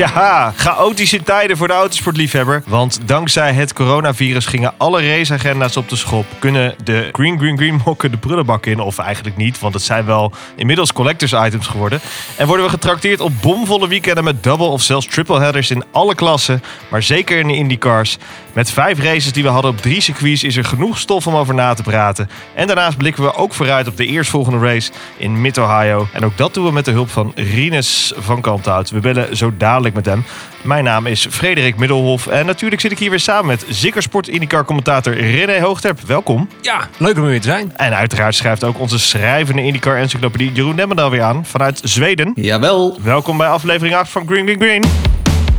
Ja, chaotische tijden voor de autosportliefhebber. Want dankzij het coronavirus gingen alle raceagenda's op de schop. Kunnen de Green Green Green mokken de prullenbak in? Of eigenlijk niet, want het zijn wel inmiddels collectors items geworden. En worden we getrakteerd op bomvolle weekenden met double of zelfs triple headers in alle klassen. Maar zeker in de IndyCars. Met vijf races die we hadden op drie circuits is er genoeg stof om over na te praten. En daarnaast blikken we ook vooruit op de eerstvolgende race in Mid-Ohio. En ook dat doen we met de hulp van Rinus van Kalmthout. We bellen zo dadelijk met hem. Mijn naam is Frederik Middelhof en natuurlijk zit ik hier weer samen met Zikkersport IndyCar commentator René Hoogterp. Welkom. Ja, leuk om er weer te zijn. En uiteraard schrijft ook onze schrijvende IndyCar encyclopedie Jeroen Nemmendaal weer aan vanuit Zweden. Jawel. Welkom bij aflevering 8 van Green Green Green.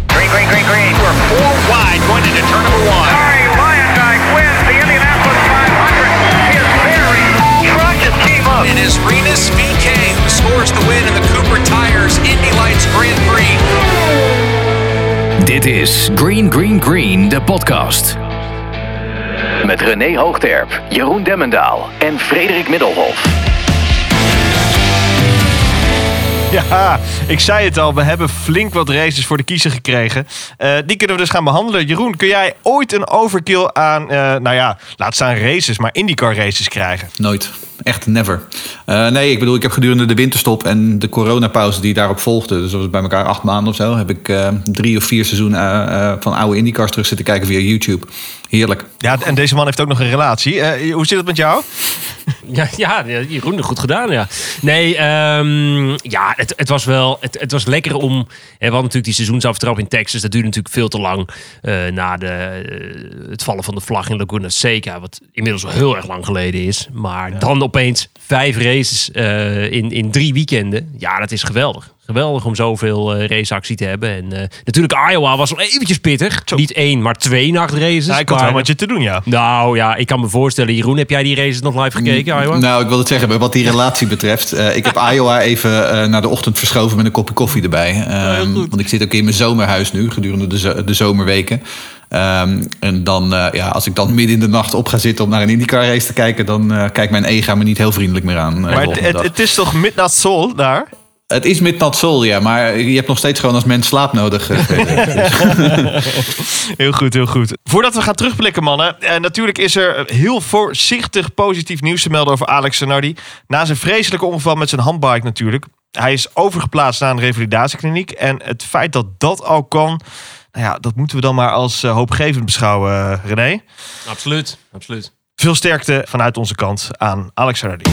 Green, green, green, green. We're four wide going into turn number one. Harry Lyondike wins the Indianapolis 500. His very truck just came up. It is Renus VK who scores the win in the Cooper Tires Indy Lights Grand Prix. Dit is Green Green Green, de podcast. Met René Hoogterp, Jeroen Demmendaal en Frederik Middelhof. Ja, ik zei het al, we hebben flink wat races voor de kiezer gekregen. Eh, die kunnen we dus gaan behandelen. Jeroen, kun jij ooit een overkill aan, eh, nou ja, laat staan races, maar IndyCar races krijgen? Nooit. Echt never. Uh, nee, ik bedoel, ik heb gedurende de winterstop en de coronapauze die daarop volgde, dus dat was bij elkaar acht maanden of zo, heb ik drie of vier seizoenen van oude IndyCars terug zitten kijken via YouTube. Heerlijk. Ja, en deze man heeft ook nog een relatie. hoe zit het met jou? Ja, ja Jeroen, goed gedaan, ja. Nee, um, ja, het, het, was wel... Het, het was lekker om... Hè, we hadden natuurlijk die seizoensaftrap in Texas. Dat duurde natuurlijk veel te lang na de, het vallen van de vlag in Laguna Seca. Wat inmiddels al heel erg lang geleden is. Maar ja. dan opeens vijf races uh, in, in drie weekenden. Ja, dat is geweldig. Geweldig om zoveel uh, raceactie te hebben. En uh, natuurlijk Iowa was nog eventjes pittig. Zo. Niet één, maar twee nachtraces. Ja, ik had wel wat je te doen, ja. Nou ja, ik kan me voorstellen. Jeroen, heb jij die races nog live gekeken, Iowa? Nou, ik wil het zeggen, wat die relatie betreft. Uh, ik heb Iowa even naar de ochtend verschoven met een kopje koffie erbij. Um, want ik zit ook in mijn zomerhuis nu, gedurende de, zo de zomerweken. Um, en dan, uh, ja, als ik dan midden in de nacht op ga zitten om naar een IndyCar race te kijken, dan uh, kijkt mijn ega me niet heel vriendelijk meer aan. Maar het, het, het, is toch Midnight Soul daar? Het is Midnight Soul, ja, maar je hebt nog steeds gewoon als mens slaap nodig. heel goed, heel goed. Voordat we gaan terugblikken, mannen. Eh, natuurlijk is er heel voorzichtig positief nieuws te melden over Alex Zanardi. Na zijn vreselijke ongeval met zijn handbike natuurlijk. Hij is overgeplaatst naar een revalidatiekliniek. En het feit dat dat al kan nou ja, dat moeten we dan maar als uh, hoopgevend beschouwen, uh, René. Absoluut, absoluut. Veel sterkte vanuit onze kant aan Alex Hardy.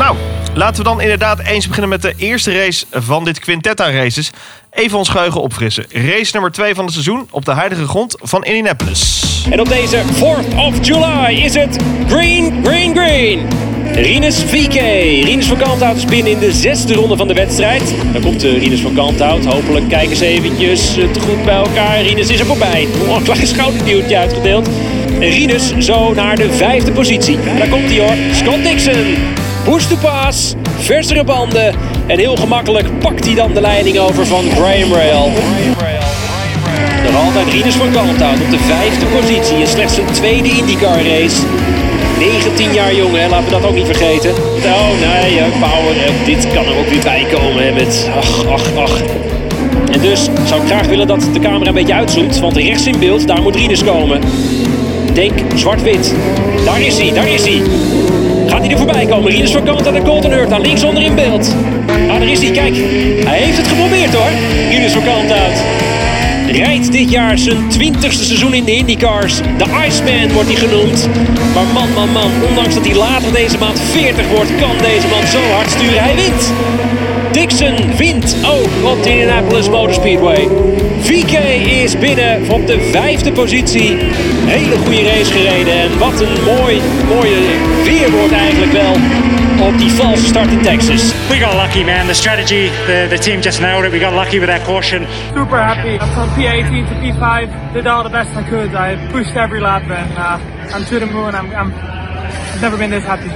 Nou, laten we dan inderdaad eens beginnen met de eerste race van dit Quintetta Races. Even ons geheugen opfrissen. Race nummer 2 van het seizoen op de heilige grond van Indianapolis. En op deze 4th of July is het Green, Green, Green. Rinus VK. Rinus van Kanthout is binnen in de zesde ronde van de wedstrijd. Dan komt uh, Rinus van Kanthout. Hopelijk kijken ze eventjes uh, te goed bij elkaar. Rinus is er voorbij. Oh, klein schouderduwtje uitgedeeld. Rinus zo naar de vijfde positie. Daar komt hij hoor. Scott Dixon. Push to pass. Versere banden. En heel gemakkelijk pakt hij dan de leiding over van Graham Rail. Nog altijd Rinus van Kanthout op de vijfde positie. In slechts zijn tweede IndyCar race. 19 jaar jong, hè? laten we dat ook niet vergeten. Oh nee, Power, dit kan er ook weer bij komen. Hè, met ach, ach, ach. En dus zou ik graag willen dat de camera een beetje uitzoomt. Want rechts in beeld, daar moet Rinus komen. Denk zwart-wit. Daar is hij, daar is hij. Gaat hij er voorbij komen? Rinus van Kant aan de Colton Hurt, daar linksonder in beeld. Ah, daar is hij, kijk. Hij heeft het geprobeerd hoor. Rinus van Kant uit rijdt dit jaar zijn twintigste seizoen in de IndyCars. De Iceman wordt hij genoemd. Maar man, man, man, ondanks dat hij later deze maand 40 wordt, kan deze man zo hard sturen. Hij wint. Dixon wint ook op de Indianapolis Motor Speedway. VK is binnen op de vijfde positie. Hele goede race gereden. En wat een mooi, mooie weer wordt eigenlijk wel op die valse start in Texas. We got lucky, man. The strategy, the, the team just nailed it. We got lucky with that caution. Super happy. From P18 to P5, did all the best I could. I pushed every lap and uh, I'm to the moon. I'm, I'm, I've never been this happy.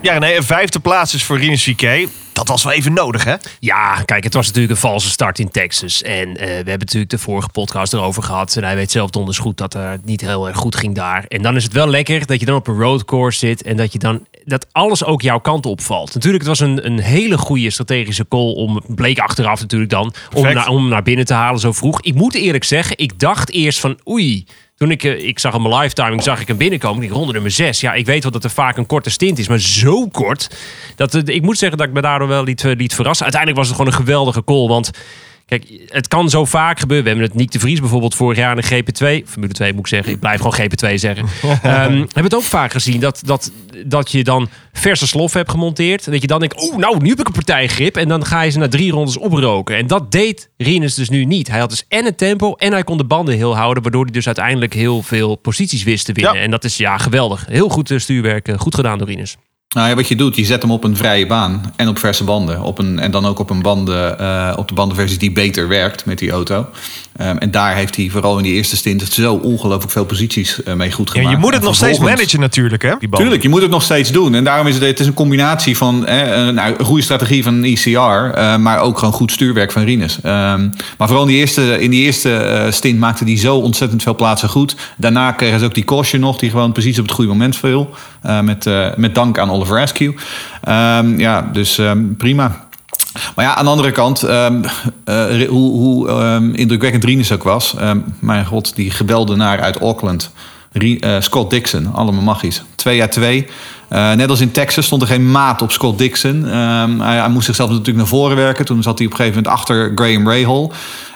Ja, nee, een vijfde plaats is voor Rinus VK. Dat was wel even nodig, hè? Ja, kijk, het was natuurlijk een valse start in Texas. En eh, we hebben natuurlijk de vorige podcast erover gehad. En hij weet zelf donders goed dat het niet heel erg goed ging daar. En dan is het wel lekker dat je dan op een roadcourse zit. En dat je dan dat alles ook jouw kant opvalt. Natuurlijk, het was een, een hele goede strategische call om, bleek achteraf natuurlijk dan, om, naar, om naar binnen te halen zo vroeg. Ik moet eerlijk zeggen, ik dacht eerst van oei. Toen ik, eh, ik zag hem mijn lifetiming, zag ik hem binnenkomen. Ik ronde nummer 6. Ja, ik weet wel dat er vaak een korte stint is, maar zo kort. Dat, ik moet zeggen dat ik me daardoor wel liet, eh, liet verrassen. Uiteindelijk was het gewoon een geweldige call. Want kijk, het kan zo vaak gebeuren. We hebben het Nick de Vries bijvoorbeeld vorig jaar in de GP2. Formule 2 moet ik zeggen. Ik blijf gewoon GP2 zeggen. Ehm hebben het ook vaak gezien. Dat, dat, dat je dan verse slof hebt gemonteerd. En dat je dan denkt, oeh, nou, nu heb ik een partijgrip. En dan ga je ze na drie rondes oproken. En dat deed Rinus dus nu niet. Hij had dus en het tempo en hij kon de banden heel houden. Waardoor hij dus uiteindelijk heel veel posities wist te winnen. Ja. En dat is ja, geweldig. Heel goed eh, stuurwerk. eh, Goed gedaan door Rinus. Nou ja, wat je doet, je zet hem op een vrije baan en op verse banden. Op een, en dan ook op, een banden, eh, op de bandenversie die beter werkt met die auto. Ehm, en daar heeft hij vooral in die eerste stint zo ongelooflijk veel posities eh, mee goed Ja, gemaakt. je moet het En nog steeds managen natuurlijk, hè? Tuurlijk, je moet het nog steeds doen. En daarom is het, het is een combinatie van eh, een, nou, een goede strategie van een ECR, eh, maar ook gewoon goed stuurwerk van Rinus. Ehm, maar vooral in die eerste, in die eerste stint maakte hij zo ontzettend veel plaatsen goed. Daarna kregen ze ook die caution nog, die gewoon precies op het goede moment viel. Met, met dank aan Oliver Askew. Ehm, ja, dus ehm, prima. Maar ja, aan de andere kant, ehm, eh, hoe, hoe ehm, indrukwekkend Rinus ook was. mijn god, die gebelde naar uit Auckland. Eh, Scott Dixon, allemaal magisch. Twee jaar twee. Eh, net als in Texas stond er geen maat op Scott Dixon. Ehm, hij, hij moest zichzelf natuurlijk naar voren werken. Toen zat hij op een gegeven moment achter Graham Rahal.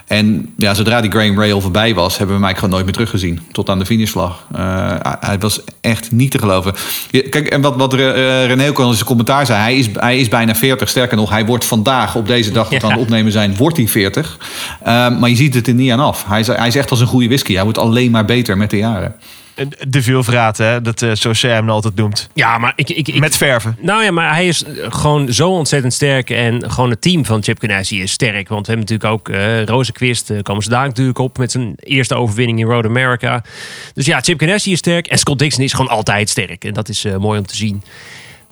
En ja, zodra die Graham Rahal voorbij was, hebben we hem eigenlijk gewoon nooit meer teruggezien. Tot aan de finishvlag. Eh, hij- was echt niet te geloven. Kijk, en wat, wat eh, René ook al in zijn commentaar zei, hij is, hij is bijna 40. Sterker nog, hij wordt vandaag, op deze dag dat we aan het opnemen zijn, wordt hij 40. Eh, maar je ziet het er niet aan af. Hij is, hij is echt als een goede whisky. Hij wordt alleen maar beter met de jaren. De veelvraat, hè? Dat eh zoals jij hem altijd noemt. Ja, maar ik, ik, ik, Met verven. Nou ja, maar hij is eh, gewoon zo ontzettend sterk. En gewoon het team van Chip Ganassi is sterk. Want we hebben natuurlijk ook eh Rozenquist. eh komen ze daar natuurlijk op met zijn eerste overwinning in Road America. Dus ja, Chip Ganassi is sterk. En Scott Dixon is gewoon altijd sterk. En dat is eh, mooi om te zien.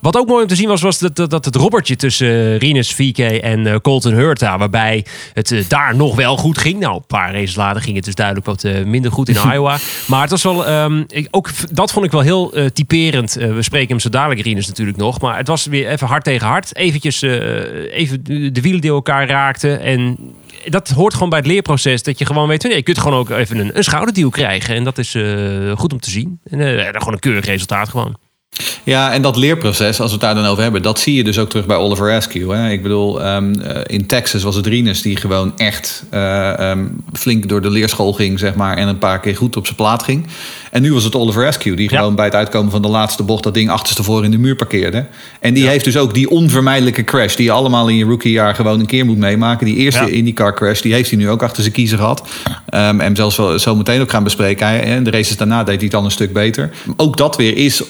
Wat ook mooi om te zien was, was dat, dat, dat het robbertje tussen eh, Rinus VK en eh, Colton Hurta. Waarbij het eh, daar nog wel goed ging. Nou, een paar races later ging het dus duidelijk wat minder goed in Iowa. Maar het was wel, ehm, ik, ook, dat vond ik wel heel typerend. We spreken hem zo dadelijk, Rinus natuurlijk nog. Maar het was weer even hard tegen hard. Eventjes even de wielen die elkaar raakten. En dat hoort gewoon bij het leerproces. Dat je gewoon weet, nee, je kunt gewoon ook even een, een schouderdeal krijgen. En dat is goed om te zien. En gewoon een keurig resultaat gewoon. Ja, en dat leerproces, als we het daar dan over hebben, dat zie je dus ook terug bij Oliver Askew. Hè? Ik bedoel, ehm, eh, in Texas was het Rinus die gewoon echt eh, ehm, flink door de leerschool ging, zeg maar, en een paar keer goed op zijn plaat ging. En nu was het Oliver Askew die Ja. gewoon bij het uitkomen van de laatste bocht dat ding achterstevoren in de muur parkeerde. En die heeft dus ook die onvermijdelijke crash die je allemaal in je rookiejaar gewoon een keer moet meemaken. Die eerste Ja. IndyCar crash, die heeft hij nu ook achter zijn kiezer gehad. Ehm, en zelfs wel zo meteen ook gaan bespreken. Hij, en de races daarna deed hij het al een stuk beter. Ook dat weer is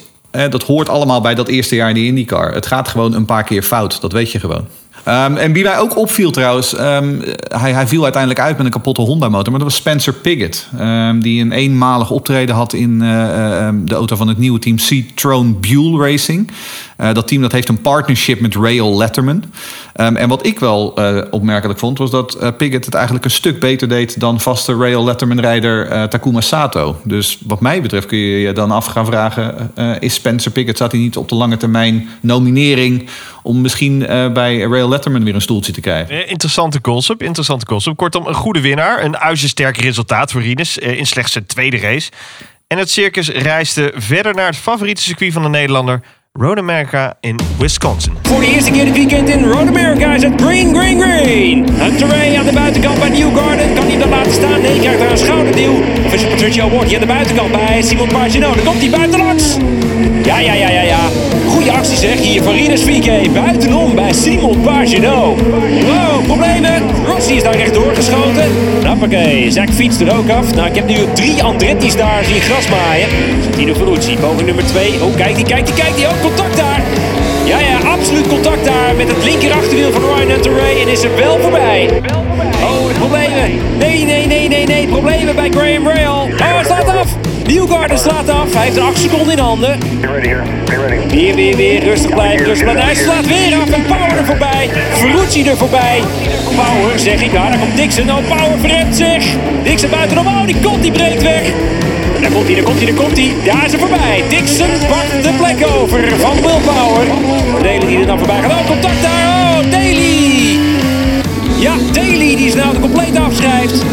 dat hoort allemaal bij dat eerste jaar in die IndyCar. Het gaat gewoon een paar keer fout. Dat weet je gewoon. Ehm, en wie mij ook opviel trouwens, ehm, hij, hij viel uiteindelijk uit met een kapotte Honda-motor. Maar dat was Spencer Piggott. ehm, die een eenmalig optreden had in eh, eh, de auto van het nieuwe team C-Trone Buell Racing. Eh, dat team dat heeft een partnership met Rail Letterman. Ehm, en wat ik wel eh, opmerkelijk vond, was dat eh, Piggott het eigenlijk een stuk beter deed dan vaste Rail Letterman-rijder Takuma Sato. Dus wat mij betreft kun je je dan af gaan vragen: is Spencer Piggott, staat hij niet op de lange termijn nominering om misschien bij Rail Letterman weer een stoeltje te krijgen? Interessante concept, interessante concept. Kortom, een goede winnaar. Een ijzersterk resultaat voor Rinus eh, in slechts zijn tweede race. En het circus reisde verder naar het favoriete circuit van de Nederlander... Road America in Wisconsin. Voor de eerste keer dit weekend in Road America is het green, green, green. Hunter Ray aan de buitenkant bij Newgarden. Kan hij dat laten staan? Nee, krijgt daar een schouderduw. Of is het Patricia Ward hier aan de buitenkant bij Simon Pagenaud. Dan komt hij buitenlangs. Ja, ja, ja, ja, ja. Goeie actie zeg hier van Rinus VK. Buitenom bij Simon Pagenaud. Wow, problemen. Rossi is daar rechtdoor geschoten. Hoppakee, Zack fietst er ook af. Nou, ik heb nu drie Andretti's daar zien grasmaaien. Tino Ferrucci, poging nummer twee. Oh, kijk die, kijk die, kijk die. Oh, contact daar. Ja, ja, absoluut contact daar met het linker achterwiel van Ryan Hunter Ray en is er wel voorbij. Oh, problemen. Nee, nee, nee, nee, nee. Problemen bij Graham Rail. Oh, hij staat af. Newgarden slaat af. Hij heeft een 8 seconden in handen. Weer, weer, weer. Rustig blijven, rustig blijven. Hij slaat weer af en Power er voorbij. Ferrucci er voorbij. Power, zeg ik. Ja, daar komt Dixon. Oh, Power verremt zich. Dixon buitenom. Oh, die komt, die breekt weg. Daar komt hij, daar komt hij, daar komt hij. Daar is er voorbij. Dixon pakt de plek over van Will Power. Daly die er dan voorbij gaat. Oh, contact daar. Oh, Daly. Ja, Daly die is nou de compleet afschrijft.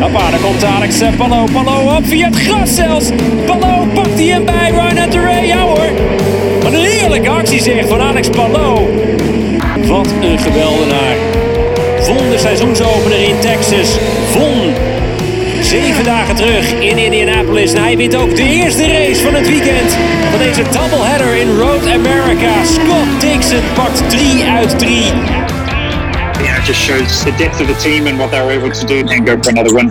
Hoppa, daar komt Alex eh, Pallo. Pallo op via het gras zelfs. Pallo pakt hij hem bij Ryan Hunter Ja hoor. Wat een heerlijke actie zeg van Alex Pallo. Wat een geweldenaar. Won de seizoensopener in Texas. Won zeven dagen terug in Indianapolis. Hij wint ook de eerste race van het weekend van deze doubleheader in Road America. Scott Dixon pakt 3 uit 3. Yeah, it just shows the depth of the team and what they were able to do and go for another win.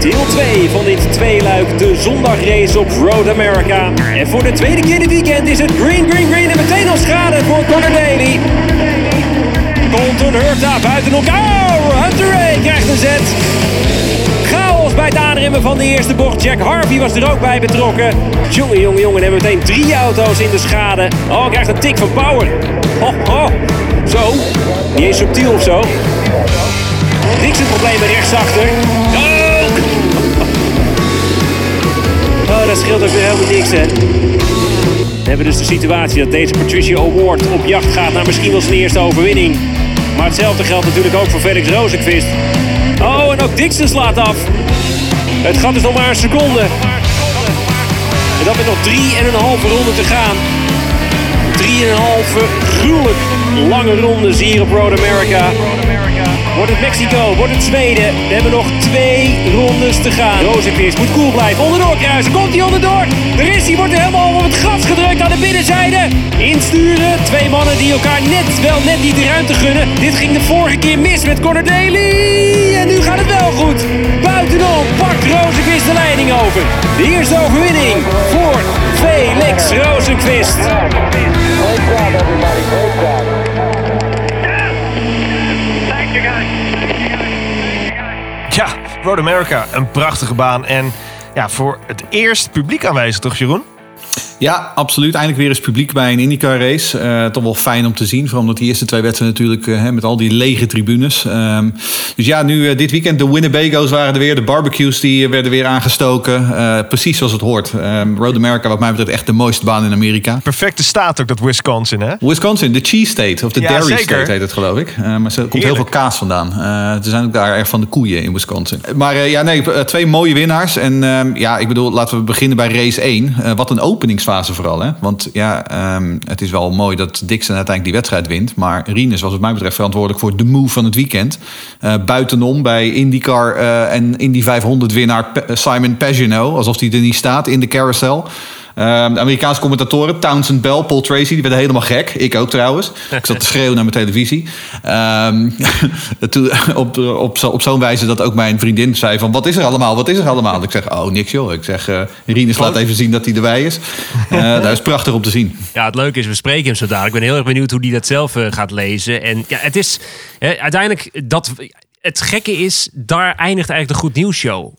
Deel 2 van dit tweeluik, de zondagrace op Road America. En voor de tweede keer dit weekend is het green, green, green en meteen al schade voor Connor Daly. Colton Hurta buiten elkaar. Hunter Ray krijgt een zet. Chaos bij het aanremmen van de eerste bocht. Jack Harvey was er ook bij betrokken. Jongen, jongen, jongen, hebben meteen drie auto's in de schade. Oh, krijgt een tik van Power. Oh, oh. Zo. Niet eens subtiel of zo. Niks het probleem rechtsachter. Oh! Oh, dat scheelt ook weer helemaal niks, hè. We hebben dus de situatie dat deze Patricia Award op jacht gaat naar misschien wel zijn eerste overwinning. Maar hetzelfde geldt natuurlijk ook voor Felix Rozenquist. Oh, en ook Dixon slaat af. Het gaat dus nog maar een seconde. En dat met nog drie en een halve ronde te gaan. Drie en een halve gruwelijk lange rondes hier op Road America. Wordt het Mexico, wordt het Zweden. We hebben nog twee rondes te gaan. Rozenquist moet cool blijven. Onderdoor kruisen. Komt hij onderdoor? Er is hij. Wordt er helemaal op het gras gedrukt aan de binnenzijde. Insturen. Twee mannen die elkaar net wel net niet de ruimte gunnen. Dit ging de vorige keer mis met Connor Daly. En nu gaat het wel goed. Buitenom pakt Rozenquist de leiding over. De eerste overwinning voor Felix Rozenquist. Ja, Road America, een prachtige baan. En ja, voor het eerst publiek aanwezig, toch Jeroen? Ja, absoluut. Eindelijk weer eens publiek bij een IndyCar race. Eh, toch wel fijn om te zien. Vooral omdat die eerste twee wedstrijden natuurlijk eh, met al die lege tribunes. Ehm, dus ja, nu eh, dit weekend de Winnebago's waren er weer. De barbecues die werden weer aangestoken. Precies zoals het hoort. Ehm, Road America wat mij betreft echt de mooiste baan in Amerika. Perfecte staat ook dat Wisconsin, hè? Wisconsin, de cheese state. Of de Ja, dairy zeker. state heet het geloof ik. Maar er komt heel veel kaas vandaan. Er zijn ook daar erg van de koeien in Wisconsin. Maar ja, nee, twee mooie winnaars. En ehm, ja, ik bedoel, laten we beginnen bij race 1. Eh, wat een openingsfase vooral. Hè? Want ja, ehm, het is wel mooi dat Dixon uiteindelijk die wedstrijd wint. Maar Rinus was wat mij betreft verantwoordelijk voor de move van het weekend. Eh, buitenom bij IndyCar eh, en Indy 500 winnaar Simon Pagino. Alsof hij er niet staat in de carousel. Ehm, de Amerikaanse commentatoren, Townsend Bell, Paul Tracy, die werden helemaal gek. Ik ook trouwens. Ik zat te schreeuwen naar mijn televisie. Ehm, toen- op op, op zo'n wijze dat ook mijn vriendin zei van... wat is er allemaal, wat is er allemaal? Ik zeg, oh, niks joh. Ik zeg, eh Rinus laat even zien dat hij erbij is. Eh, dat is prachtig om te zien. Ja, het leuke is, we spreken hem zo dadelijk. Ik ben heel erg benieuwd hoe hij dat zelf eh, gaat lezen. En ja, het is uiteindelijk dat. Het gekke is, daar eindigt eigenlijk de goed nieuws show.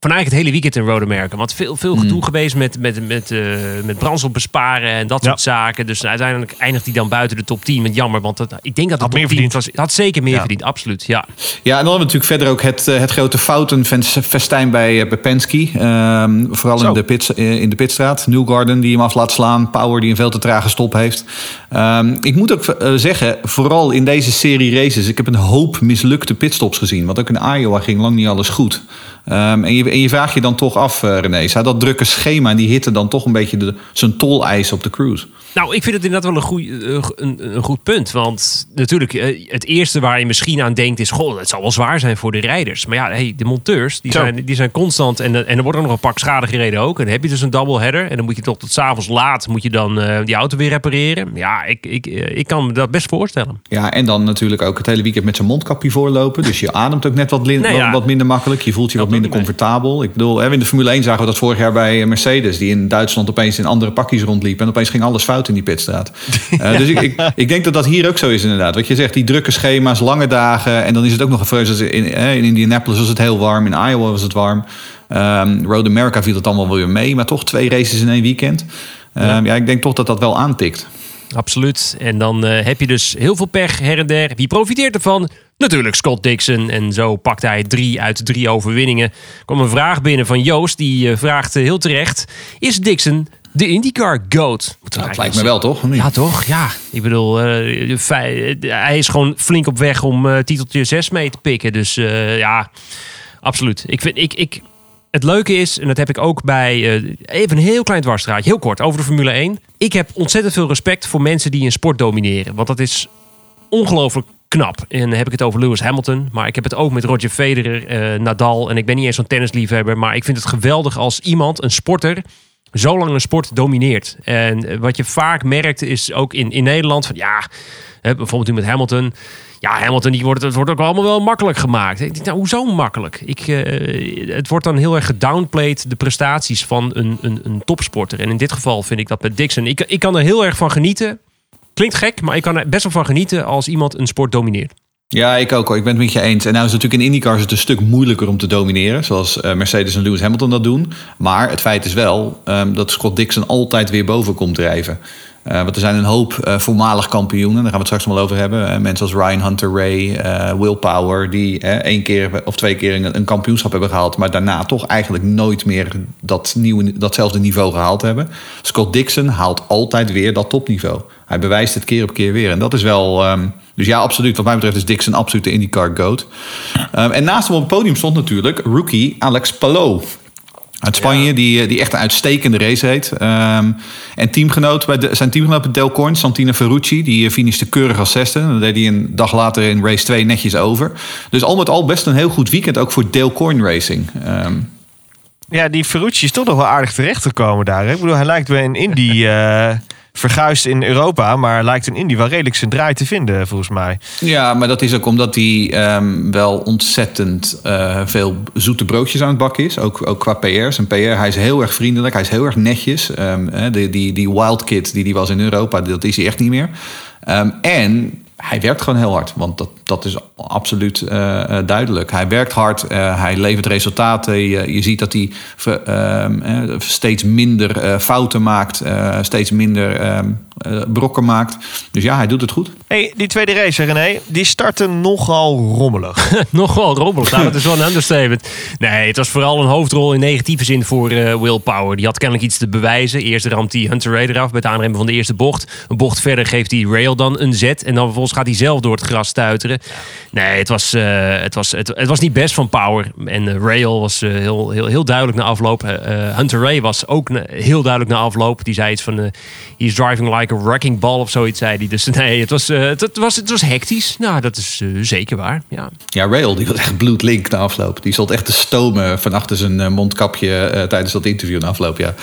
Van eigenlijk het hele weekend in Road America. Want veel, veel Hmm. gedoe geweest met, met, met, eh, met brandstof besparen en dat Ja. soort zaken. Dus uiteindelijk eindigt hij dan buiten de top 10. Met jammer, want dat, ik denk dat top meer 10 verdiend. was. Het had zeker meer Ja. verdiend, absoluut. Ja. Ja, en dan hebben we natuurlijk verder ook het, eh, het grote foutenfestijn bij, eh, bij Penske. Ehm, vooral Zo. in de, pits, eh, in de pitstraat. Newgarden die hem af laat slaan. Power die een veel te trage stop heeft. Ehm, ik moet ook zeggen, vooral in deze serie races... ik heb een hoop mislukte pitstops gezien. Want ook in Iowa ging lang niet alles goed. Ehm, en, je, en je vraagt je dan toch af, eh, René... zou dat drukke schema en die hitte dan toch een beetje de, zijn tol eisen op de cruise? Nou, ik vind het inderdaad wel een, goeie, eh, een, een goed punt. Want natuurlijk, eh, het eerste waar je misschien aan denkt is... Goh, het zal wel zwaar zijn voor de rijders. Maar ja, hey, de monteurs, die Zo. zijn, die zijn constant... En, en er wordt er nog een pak schade gereden ook. En dan heb je dus een double header. En dan moet je toch tot s'avonds laat moet je dan eh, die auto weer repareren. Ja, ik, ik, ik kan me dat best voorstellen. Ja, en dan natuurlijk ook het hele weekend met zijn mondkapje voorlopen. Dus je ademt ook net wat, lin- Nee, ja. wat minder makkelijk. Je voelt je wat Dat minder comfortabel. Ik bedoel, hè, in de Formule 1 zagen we dat vorig jaar bij Mercedes, die in Duitsland opeens in andere pakjes rondliep. En opeens ging alles fout in die pitstraat. Eh, dus ik, ik, ik denk dat dat hier ook zo is, inderdaad. Wat je zegt, die drukke schema's, lange dagen. En dan is het ook nog een vrees. In, in Indianapolis was het heel warm, in Iowa was het warm. Ehm, Road America viel het allemaal wel weer mee, maar toch twee races in één weekend. Ehm, ja. ik denk toch dat dat wel aantikt. Absoluut. En dan eh, heb je dus heel veel pech her en der. Wie profiteert ervan? Natuurlijk Scott Dixon. En zo pakte hij drie uit drie overwinningen. Er kwam een vraag binnen van Joost. Die uh, vraagt uh, heel terecht. Is Dixon de IndyCar GOAT? Nou, dat lijkt me wel, toch? Ja, toch? Ja. Ik bedoel, hij is gewoon flink op weg om titeltje 6 mee te pikken. Dus ja, absoluut. Ik vind... Ik, ik, het leuke is, en dat heb ik ook bij. Uh, even een heel klein dwarsstraatje, heel kort over de Formule 1. Ik heb ontzettend veel respect voor mensen die een sport domineren. Want dat is ongelooflijk knap. En dan heb ik het over Lewis Hamilton. Maar ik heb het ook met Roger Federer, uh, Nadal. En ik ben niet eens zo'n tennisliefhebber. Maar ik vind het geweldig als iemand, een sporter. Zo lang een sport domineert. En wat je vaak merkt is ook in, in Nederland. Van, ja, bijvoorbeeld nu met Hamilton. Ja, Hamilton, die wordt, het wordt ook allemaal wel makkelijk gemaakt. Ik denk, nou, hoezo makkelijk? Ik, uh, het wordt dan heel erg gedownplayed, de prestaties van een, een, een topsporter. En in dit geval vind ik dat met Dixon. Ik, ik kan er heel erg van genieten. Klinkt gek, maar ik kan er best wel van genieten als iemand een sport domineert. Ja, ik ook hoor. Ik ben het met je eens. En nou is het natuurlijk in IndyCar het een stuk moeilijker om te domineren. Zoals uh, Mercedes en Lewis Hamilton dat doen. Maar het feit is wel um, dat Scott Dixon altijd weer boven komt drijven. Uh, want er zijn een hoop uh, voormalig kampioenen, daar gaan we het straks wel over hebben. Uh, mensen als Ryan Hunter Ray, Will Power, die één keer of twee keer een, een, kampioenschap hebben gehaald, maar daarna toch eigenlijk nooit meer dat nieuwe, datzelfde niveau gehaald hebben. Scott Dixon haalt altijd weer dat topniveau. Hij bewijst het keer op keer weer. En dat is wel. Um, dus ja, absoluut. Wat mij betreft is Dixon absoluut de IndyCar GOAT. Um, en naast hem op het podium stond natuurlijk rookie Alex Palou. Uit Spanje, ja. die, die echt een uitstekende race heet. Um, en teamgenoot bij de, zijn teamgenoot bij Delcorn, Santino Ferrucci, die finishte keurig als zesde. Dan deed hij een dag later in race 2 netjes over. Dus al met al best een heel goed weekend, ook voor Delcorn Racing. Um, ja, die Ferrucci is toch nog wel aardig terecht gekomen daar. Hè? Ik bedoel, hij lijkt bij een Indy... Uh... verguisd in Europa, maar lijkt in Indy wel redelijk zijn draai te vinden, volgens mij. Ja, maar dat is ook omdat hij um, wel ontzettend uh, veel zoete broodjes aan het bakken is. Ook, ook qua PR. Zijn PR, hij is heel erg vriendelijk, hij is heel erg netjes. Um, die, die, die wild kid die hij was in Europa, dat is hij echt niet meer. Um, en hij werkt gewoon heel hard. Want dat, dat is absoluut uh, duidelijk. Hij werkt hard, uh, hij levert resultaten. Je, ziet dat hij uh, steeds minder fouten maakt, steeds minder ehm, brokken maakt. Dus ja, hij doet het goed. Hey, die tweede race, René, die startte nogal rommelig. nogal rommelig, nou, dat is wel een understatement. Nee, het was vooral een hoofdrol in negatieve zin voor Will Power. Die had kennelijk iets te bewijzen. Eerst ramt hij Hunter Ray eraf bij het aanremmen van de eerste bocht. Een bocht verder geeft hij Rail dan een zet. En dan vervolgens gaat hij zelf door het gras stuiteren. Nee, het was, uh, het, was, het, het, was niet best van Power. En uh, Rail was uh, heel, heel, heel duidelijk na afloop. Hunter Ray was ook heel duidelijk na afloop. Die zei iets van, he's driving like a wrecking ball of zoiets, zei hij. Dus nee, het was, het, het, was, het was hectisch. Nou, dat is zeker waar, ja. Ja, Rail, die was echt bloedlink na afloop. Die zat echt te stomen van achter zijn mondkapje tijdens dat interview na afloop, ja.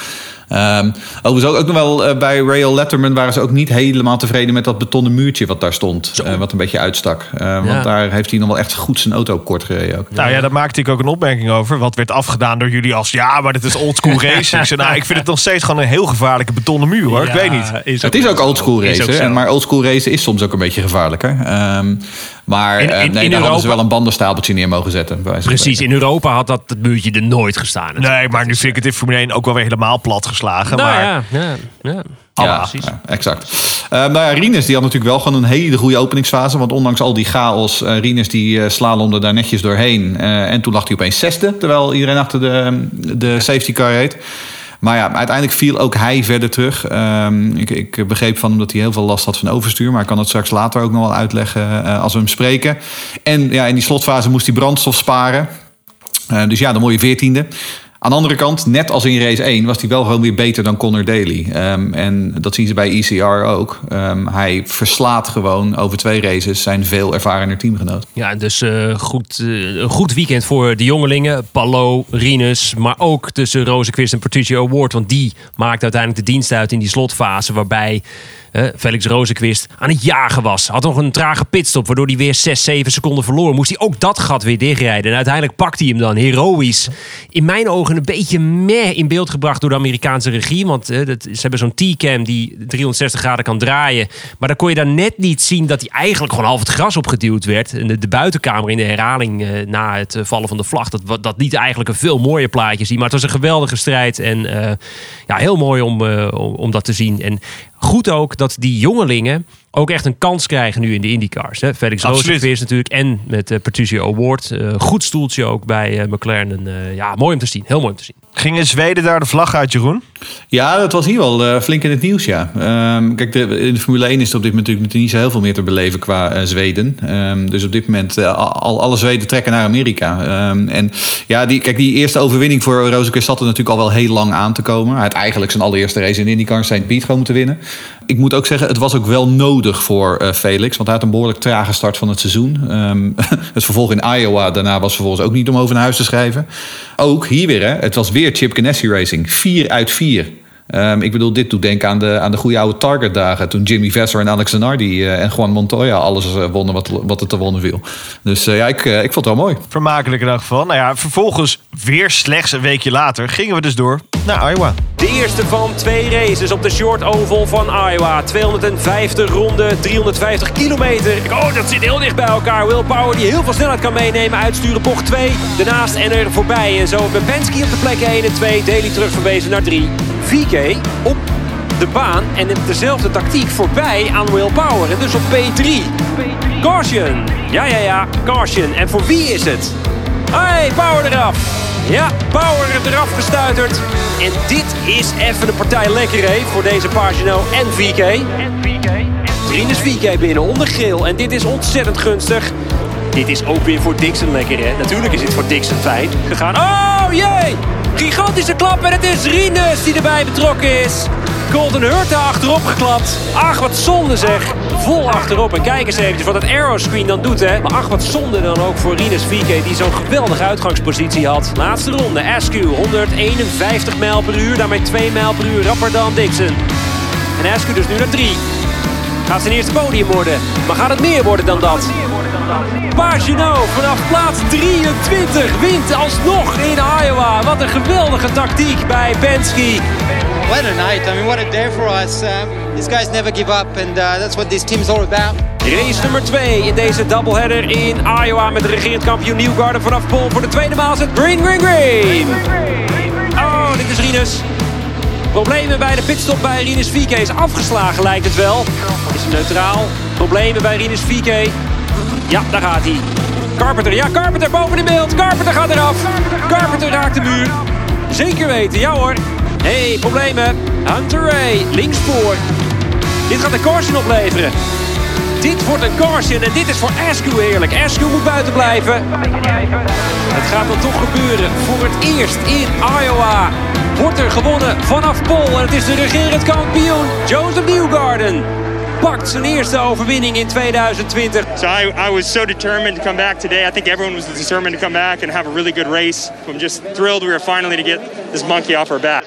Um, overigens ook nog wel uh, bij Rail Letterman waren ze ook niet helemaal tevreden met dat betonnen muurtje wat daar stond. Uh, wat een beetje uitstak. Uh, ja. Want daar heeft hij nog wel echt goed zijn auto kort gereden. Ook. Nou ja, daar maakte ik ook een opmerking over. Wat werd afgedaan door jullie als ja, maar dit is oldschool racing. nou, ik vind het nog steeds gewoon een heel gevaarlijke betonnen muur hoor. Ja, ik weet niet. Is het is ook oldschool racen. Maar oldschool racen is soms ook een beetje gevaarlijker. Um, maar in, in, in daar Europa... hadden ze wel een bandenstapeltje neer mogen zetten. Precies, in Europa had dat het muurtje er nooit gestaan. Nee, maar nu vind ik het in Formule 1 ook wel weer helemaal plat geslagen. Nou, maar... ja, ja, ja. Ja, precies. Ja, exact. Uh, nou ja, Rinus die had natuurlijk wel gewoon een hele goede openingsfase. Want ondanks al die chaos, uh, Rinus die uh, slalomde daar netjes doorheen. en toen lag hij opeens zesde, terwijl iedereen achter de, de safety car reed. Maar ja, uiteindelijk viel ook hij verder terug. Um, ik, ik, begreep van hem dat hij heel veel last had van overstuur. Maar ik kan het straks later ook nog wel uitleggen uh, als we hem spreken. En ja, in die slotfase moest hij brandstof sparen. Uh, dus ja, word je veertiende. Aan de andere kant, net als in race 1, was hij wel gewoon weer beter dan Connor Daly. Ehm, en dat zien ze bij ECR ook. Ehm, hij verslaat gewoon over twee races zijn veel ervarener teamgenoot. Ja, dus eh, goed, eh, een goed weekend voor de jongelingen. Pallo, Rinus, maar ook tussen Rozenquist en Patricio Award. Want die maakt uiteindelijk de dienst uit in die slotfase. Waarbij eh, Felix Rozenquist aan het jagen was. Had nog een trage pitstop, waardoor hij weer 6, 7 seconden verloor. Moest hij ook dat gat weer dichtrijden. En uiteindelijk pakt hij hem dan heroïs. In mijn ogen een beetje meh in beeld gebracht door de Amerikaanse regie. Want dat, ze hebben zo'n T-cam die 360 graden kan draaien. Maar dan kon je dan net niet zien dat hij eigenlijk gewoon half het gras opgeduwd werd. En de, buitenkamer in de herhaling eh, na het eh, vallen van de vlag. Dat, dat liet eigenlijk een veel mooier plaatje zien. Maar het was een geweldige strijd. En eh, ja, heel mooi om, eh, om, om dat te zien. En goed ook dat die jongelingen ook echt een kans krijgen nu in de IndyCars. Hè? Felix. Rozenquist natuurlijk en met uh, Patricio Award. Eh, goed stoeltje ook bij eh, McLaren. Eh, ja, mooi om te zien. Heel mooi om te zien. Ging in Zweden daar de vlag uit, Jeroen? Ja, dat was hier wel eh, flink in het nieuws, ja. Ehm, kijk, de, in de Formule 1 is er op dit moment natuurlijk niet zo heel veel meer te beleven qua Zweden. Ehm, dus op dit moment, eh, al, alle Zweden trekken naar Amerika. Ehm, en ja, die, kijk, die eerste overwinning voor Rozenquist zat er natuurlijk al wel heel lang aan te komen. Hij had eigenlijk zijn allereerste race in IndyCar St. Piet gewoon moeten winnen. Ik moet ook zeggen, het was ook wel nodig voor eh, Felix. Want hij had een behoorlijk trage start van het seizoen. Ehm, het vervolg in Iowa daarna was vervolgens ook niet om over naar huis te schrijven. Ook hier weer, hè, het was weer Chip Ganassi Racing. 4 uit 4. Ehm, ik bedoel, dit doet denken aan de, aan de goede oude Target-dagen. Toen Jimmy Vasser en Alex Zanardi eh, en Juan Montoya alles eh, wonnen wat, wat er te wonnen viel. Dus ja, ik, ik vond het wel mooi. Vermakelijk elk geval. Nou ja, vervolgens weer slechts een weekje later gingen we dus door naar Iowa. De eerste van twee races op de Short Oval van Iowa. 250 ronden, 350 kilometer. Oh, dat zit heel dicht bij elkaar. Will Power die heel veel snelheid kan meenemen. Uitsturen bocht 2. Daarnaast en er voorbij. En zo met Penske op de plek 1 en 2. Daly terug verwezen naar 3. VK op de baan en dezelfde tactiek voorbij aan Will Power. En dus op P3. Caution. Ja, ja, ja. Caution. En voor wie is het? Hey, Power eraf. Ja, Power eraf gestuiterd. En dit is even een partij lekker hè, voor deze Pagino en VK. Rinus VK binnen onder geel. En dit is ontzettend gunstig. Dit is ook weer voor Dixon lekker hè. Natuurlijk is dit voor Dixon fijn gegaan. Oh jee! Gigantische klap en het is Rinus die erbij betrokken is. Golden Hurta achterop geklapt. Ach, wat zonde zeg. Vol achterop. En kijk eens eventjes wat het aeroscreen dan doet, hè. Maar ach, wat zonde dan ook voor Rinus VK, die zo'n geweldige uitgangspositie had. Laatste ronde, Askew, 151 mijl per uur. Daarmee 2 mijl per uur rapper dan Dixon. En Askew dus nu naar 3. Gaat zijn eerste podium worden. Maar gaat het meer worden dan dat? Pagino vanaf plaats 23 wint alsnog in Iowa. Wat een geweldige tactiek bij Penske. What a night. I mean, what a day for us. Um, these guys never give up, and uh, that's what this team's all about. Race nummer 2 in deze doubleheader in Iowa met de regerend kampioen Newgarden vanaf pole voor de tweede maal zit Green Green Green. Oh, dit is Rinus. Problemen bij de pitstop bij Rinus VK is afgeslagen lijkt het wel. Is het neutraal? Problemen bij Rinus VK. Ja, daar gaat hij. Carpenter, ja Carpenter boven in beeld. Carpenter gaat eraf. Carpenter raakt de muur. Zeker weten, ja hoor. hey, problemen. Hunter Ray, linkspoor. Dit gaat een caution opleveren. Dit wordt een caution en dit is voor Askew heerlijk. Askew moet buiten blijven. Het gaat dan toch gebeuren. Voor het eerst in Iowa wordt er gewonnen vanaf Pol. En het is de regerend kampioen Joseph Newgarden. Pakt zijn eerste overwinning in 2020. So I, I was so determined to come back today. I think everyone was determined to come back and have a really good race. I'm just thrilled we were finally to get this monkey off our back.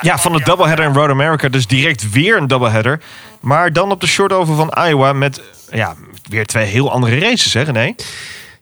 Ja, van de doubleheader in Road America dus direct weer een doubleheader. Maar dan op de short over van Iowa met ja, weer twee heel andere races, hè René?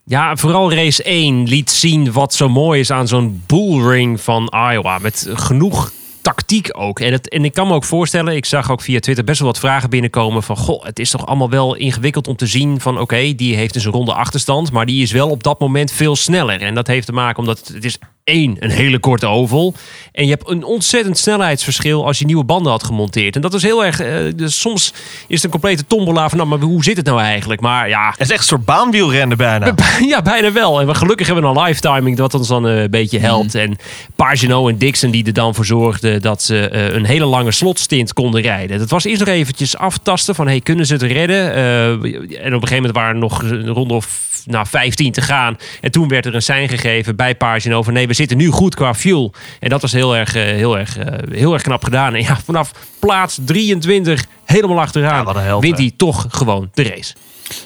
Ja, vooral race 1 liet zien wat zo mooi is aan zo'n bullring van Iowa. Met genoeg tactiek ook. En, het, en ik kan me ook voorstellen, ik zag ook via Twitter best wel wat vragen binnenkomen van... Goh, het is toch allemaal wel ingewikkeld om te zien van... Oké, die heeft dus een ronde achterstand, maar die is wel op dat moment veel sneller. En dat heeft te maken omdat het, het is één, een hele korte oval. En je hebt een ontzettend snelheidsverschil als je nieuwe banden had gemonteerd. En dat is heel erg... eh, dus soms is het een complete tombola van... Nou, maar hoe zit het nou eigenlijk? Maar ja... Het is echt een soort baanwielrennen bijna. Ja, bijna wel. En we, gelukkig hebben we een live timing dat ons dan eh, een beetje helpt. En Pagino en Dixon die er dan voor zorgden dat ze eh, een hele lange slotstint konden rijden. Dat was eerst nog eventjes aftasten van hey, kunnen ze het redden? En op een gegeven moment waren er nog een ronde of nou, 15 te gaan. En toen werd er een sein gegeven bij Pagino van nee, we zitten nu goed qua fuel. En dat was heel erg, eh, heel erg, eh, heel erg knap gedaan. En ja, vanaf plaats 23 helemaal achteraan wat een held, wint hè? hij toch gewoon de race.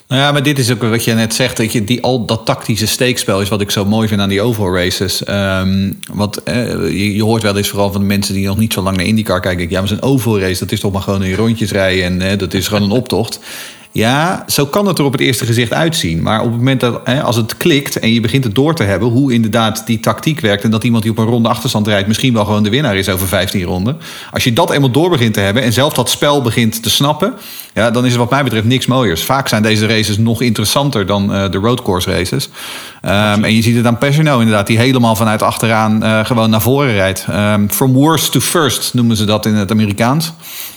Nou ja, maar dit is ook wat je net zegt. Dat, je, die, al dat tactische steekspel is wat ik zo mooi vind aan die oval races. Ehm, wat, eh, je, je hoort wel eens vooral van de mensen die nog niet zo lang naar IndyCar kijken. Ja, maar zo'n oval race, dat is toch maar gewoon een rondjes rijden. En eh, dat is gewoon een optocht. Ja, zo kan het er op het eerste gezicht uitzien. Maar op het moment dat hè, als het klikt en je begint het door te hebben, hoe inderdaad die tactiek werkt. En dat iemand die op een ronde achterstand rijdt, misschien wel gewoon de winnaar is over 15 ronden. Als je dat eenmaal door begint te hebben en zelf dat spel begint te snappen, ja, dan is er wat mij betreft niks mooiers. Vaak zijn deze races nog interessanter dan eh, de roadcourse races. Ehm, en je ziet het aan Pagano inderdaad, die helemaal vanuit achteraan eh, gewoon naar voren rijdt. Ehm, from worst to first noemen ze dat in het Amerikaans.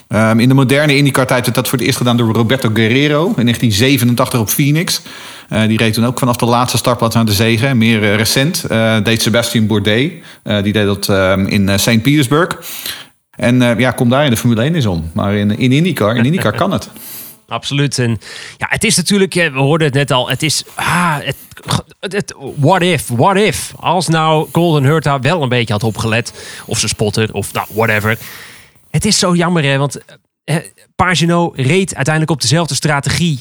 Ehm, in de moderne IndyCar-tijd werd dat voor het eerst gedaan door Roberto Guerrero in 1987 op Phoenix. Eh, die reed toen ook vanaf de laatste startplaats naar de zege. En Meer eh, recent eh, deed Sebastian Bourdais. Die deed dat ehm, in St. Petersburg. En ja, kom daar in de Formule 1 eens om. Maar in, in IndyCar, in IndyCar kan het. Absoluut. En ja, het is natuurlijk, we hoorden het net al, het is, ah, het- what if, what if. Als nou Golden Hurta wel een beetje had opgelet, of ze spotter, of nou, whatever. Het is zo jammer, hè, want eh, Pagino reed uiteindelijk op dezelfde strategie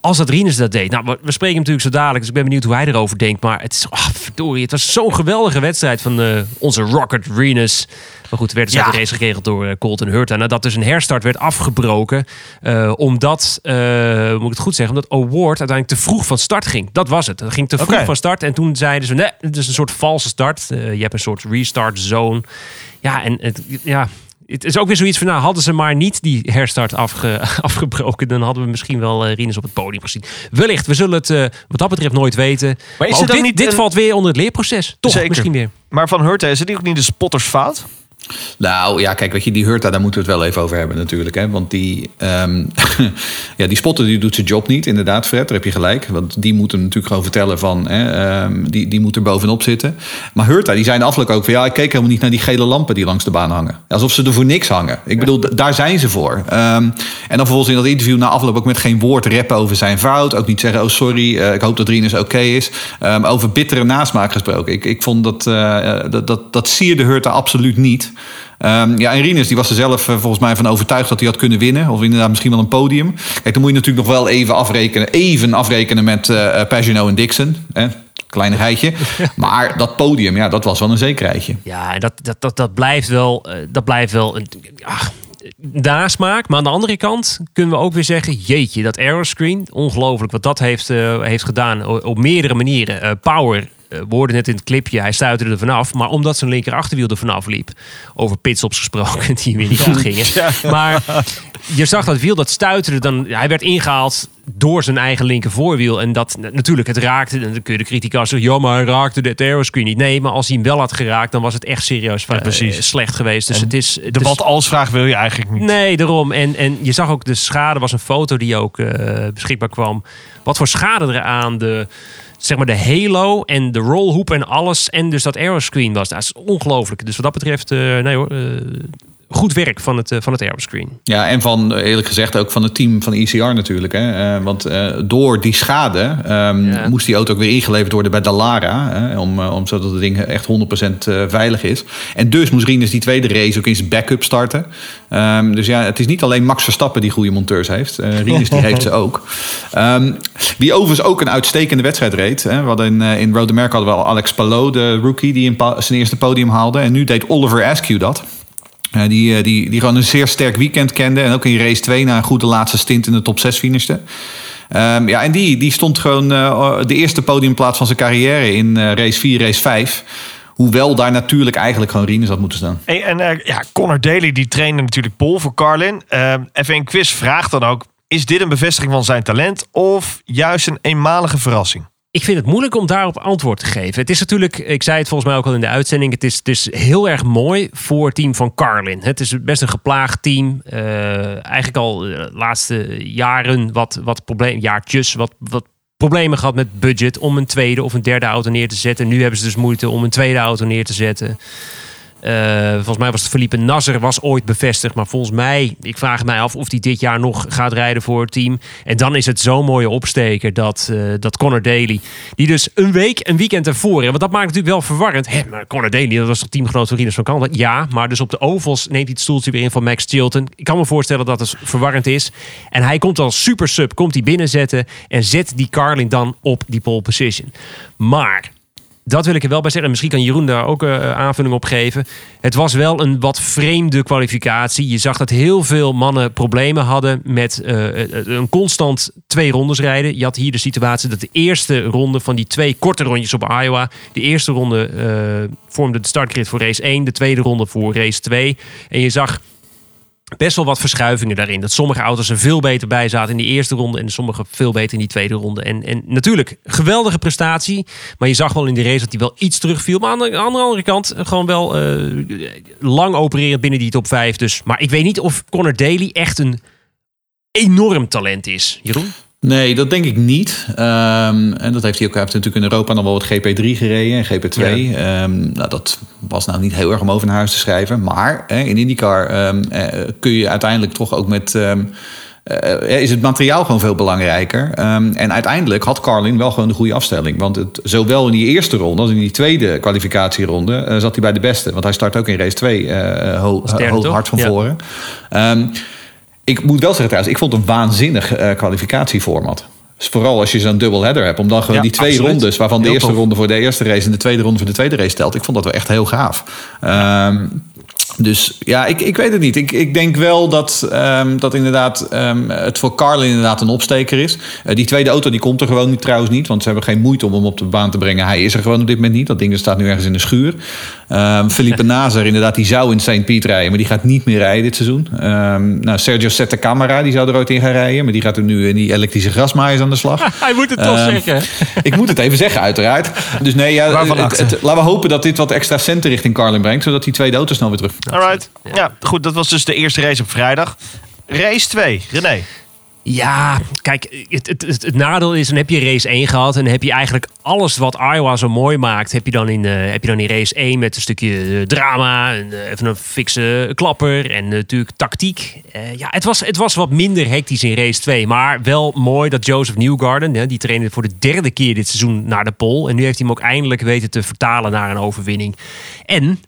als dat Rinus dat deed. Nou, we spreken hem natuurlijk zo dadelijk, dus ik ben benieuwd hoe hij erover denkt. Maar het is, ah, verdorie, het was zo'n geweldige wedstrijd van eh, onze Rocket Rinus. Maar goed, er werd dus Ja. de race geregeld door eh, Colton Hurta. Nadat dus een herstart werd afgebroken. eh, omdat, eh, moet ik het goed zeggen, omdat Award uiteindelijk te vroeg van start ging. Dat was het. Het ging te vroeg van start. En toen zeiden ze, nee, het is een soort valse start. Eh, je hebt een soort restart zone. Ja, en het, ja, het is ook weer zoiets van, nou, hadden ze maar niet die herstart afge, afgebroken, dan hadden we misschien wel eh Rinus op het podium gezien. Wellicht, we zullen het eh, wat dat betreft nooit weten. Maar, is ook het dan dit, niet dit een- valt weer onder het leerproces. Toch, Zeker. misschien weer. Maar van Hurta is het ook niet de spottersfout? Nou ja, kijk, weet je, die Hurta, daar moeten we het wel even over hebben natuurlijk. Hè? Want die, ehm, ja, die spotter die doet zijn job niet, inderdaad, Fred, daar heb je gelijk. Want die moeten natuurlijk gewoon vertellen van, hè, ehm, die, die moet er bovenop zitten. Maar Hurta, die de afloop ook van, ja, ik keek helemaal niet naar die gele lampen die langs de baan hangen. Alsof ze er voor niks hangen. Ik bedoel, daar zijn ze voor. Ehm, en dan vervolgens in dat interview na afloop ook met geen woord reppen over zijn fout. Ook niet zeggen, oh sorry, eh, ik hoop dat Rinus oké is. Over bittere nasmaak gesproken. Ik, ik vond dat, eh, dat, dat, dat sierde Hurta absoluut niet. Ehm, ja, en Rinus die was er zelf eh, volgens mij van overtuigd dat hij had kunnen winnen. Of inderdaad misschien wel een podium. Kijk, dan moet je natuurlijk nog wel even afrekenen, even afrekenen met eh, Pagano en Dixon. Hè? Kleinigheidje. Maar dat podium, ja, dat was wel een zekerheidje. Ja, dat, dat, dat, dat blijft wel, dat blijft wel een ach, nasmaak. Maar aan de andere kant kunnen we ook weer zeggen... jeetje, dat aeroscreen, ongelooflijk wat dat heeft, heeft gedaan op meerdere manieren. Power, eh, we hoorden net in het clipje, hij stuitte er vanaf. Maar omdat zijn linker achterwiel er vanaf liep... over pitstops gesproken, die weer niet goed gingen. Maar je zag dat wiel, dat stuiterde. Dan, hij werd ingehaald door zijn eigen linker voorwiel. En dat natuurlijk, het raakte. En dan kun je de kritiek zeggen, ja, maar hij raakte de aeroscreen niet. Nee, maar als hij hem wel had geraakt, dan was het echt serieus eh, precies. slecht geweest. Dus En het is. Het De is- wat-als vraag wil je eigenlijk niet. Nee, daarom. En, en je zag ook de schade, was een foto die ook eh, beschikbaar kwam. Wat voor schade er aan de, zeg maar de halo en de rollhoep en alles. En dus dat aeroscreen was. Dat is ongelooflijk. Dus wat dat betreft, eh, nee hoor, eh, goed werk van het, eh, van het aeroscreen. Ja, en van eh, eerlijk gezegd ook van het team van ECR natuurlijk. Hè? Eh, want eh, door die schade ehm, moest die auto ook weer ingeleverd worden bij Dallara. Hè? Om, om zodat het ding echt 100% eh, veilig is. En dus moest Rinus die tweede race ook in zijn backup starten. Ehm, dus ja, het is niet alleen Max Verstappen die goede monteurs heeft. Eh Rinus die heeft ze ook. Ehm, wie overigens ook een uitstekende wedstrijd reed. Hè? We hadden in, eh, in Road America hadden we al Alex Palou, de rookie, die een pa- zijn eerste podium haalde. En nu deed Oliver Askew dat. Eh, die, eh, die, die gewoon een zeer sterk weekend kende. En ook in race 2 na een goede laatste stint in de top 6 finishte. Ehm, ja, en die, die stond gewoon eh, de eerste podiumplaats van zijn carrière in race 4, race 5. Hoewel daar natuurlijk eigenlijk gewoon Rinus had moeten staan. En eh, ja, Connor Daly die trainde natuurlijk Pol voor Carlin. Eh, F1 Quiz vraagt dan ook: is dit een bevestiging van zijn talent of juist een eenmalige verrassing? Ik vind het moeilijk om daarop antwoord te geven. Het is natuurlijk, ik zei het volgens mij ook al in de uitzending, het is, is heel erg mooi voor het team van Carlin. Het is best een geplaagd team. Eh, eigenlijk al de laatste jaren wat, wat probleem, jaartjes, wat, wat problemen gehad met budget om een tweede of een derde auto neer te zetten. Nu hebben ze dus moeite om een tweede auto neer te zetten. Eh, volgens mij was het Felipe Nasser was ooit bevestigd. Maar volgens mij, ik vraag mij af of hij dit jaar nog gaat rijden voor het team. En dan is het zo'n mooie opsteker dat, eh, dat Connor Daly... die dus een week, een weekend ervoor... want dat maakt natuurlijk wel verwarrend. Hé, maar Connor Daly, dat was toch teamgenoot van Rinus van Kanten? Ja, maar dus op de ovals neemt hij het stoeltje weer in van Max Chilton. Ik kan me voorstellen dat het verwarrend is. En hij komt als super sub, komt hij binnenzetten... en zet die Carlin dan op die pole position. Maar dat wil ik er wel bij zeggen. Misschien kan Jeroen daar ook uh, aanvulling op geven. Het was wel een wat vreemde kwalificatie. Je zag dat heel veel mannen problemen hadden met uh, een constant twee rondes rijden. Je had hier de situatie dat de eerste ronde van die twee korte rondjes op Iowa. De eerste ronde vormde de startgrid voor race 1. De tweede ronde voor race 2. En je zag best wel wat verschuivingen daarin. Dat sommige auto's er veel beter bij zaten in die eerste ronde en sommige veel beter in die tweede ronde. En, en natuurlijk, geweldige prestatie. Maar je zag wel in de race dat hij wel iets terugviel. Maar aan de, andere kant gewoon wel uh, lang opererend binnen die top 5. Dus, maar ik weet niet of Connor Daly echt een enorm talent is. Jeroen? Nee, dat denk ik niet. Um, en dat heeft hij ook hij heeft natuurlijk in Europa nog wel wat GP3 gereden en GP2. Ja. Um, nou, dat was nou niet heel erg om over naar huis te schrijven. Maar hè, in IndyCar um, uh, kun je uiteindelijk toch ook met... Uh, is het materiaal gewoon veel belangrijker. en uiteindelijk had Carlin wel gewoon de goede afstelling. Want het, zowel in die eerste ronde als in die tweede kwalificatieronde uh, zat hij bij de beste. Want hij start ook in race 2 uh, ho ho hard van ja. voren ik moet wel zeggen trouwens, ik vond het een waanzinnig uh, kwalificatieformat. Dus vooral als je zo'n header hebt. Om dan gewoon ja, die twee absoluut. rondes, waarvan de heel eerste tof. ronde voor de eerste race en de tweede ronde voor de tweede race telt. Ik vond dat wel echt heel gaaf. Um, dus ja, ik, ik weet het niet. Ik, ik denk wel dat, um, dat inderdaad um, het voor Carlin inderdaad een opsteker is. Uh, die tweede auto die komt er gewoon niet, trouwens niet. Want ze hebben geen moeite om hem op de baan te brengen. Hij is er gewoon op dit moment niet. Dat ding staat nu ergens in de schuur. Um, Felipe Nazer inderdaad, die zou in St. Piet rijden. Maar die gaat niet meer rijden dit seizoen. nou, Sergio Sette Camara, die zou er ooit in gaan rijden. Maar die gaat er nu in die elektrische grasmaaiers aan de slag. Hij moet het toch zeggen. ik moet het even zeggen, uiteraard. Dus nee, ja, het, het, laten we hopen dat dit wat extra centen richting Carlin brengt. Zodat die tweede auto snel weer terug Alright. Ja. ja, goed. Dat was dus de eerste race op vrijdag. Race 2, René. Ja, kijk, het, het, nadeel is, dan heb je race 1 gehad... en dan heb je eigenlijk alles wat Iowa zo mooi maakt... heb je dan in, uh, heb je dan in race 1 met een stukje uh, drama... En, uh, even een fikse klapper en natuurlijk tactiek. ja, het was, het was wat minder hectisch in race 2... maar wel mooi dat Joseph Newgarden... die trainde voor de derde keer dit seizoen naar de pol... en nu heeft hij hem ook eindelijk weten te vertalen naar een overwinning. En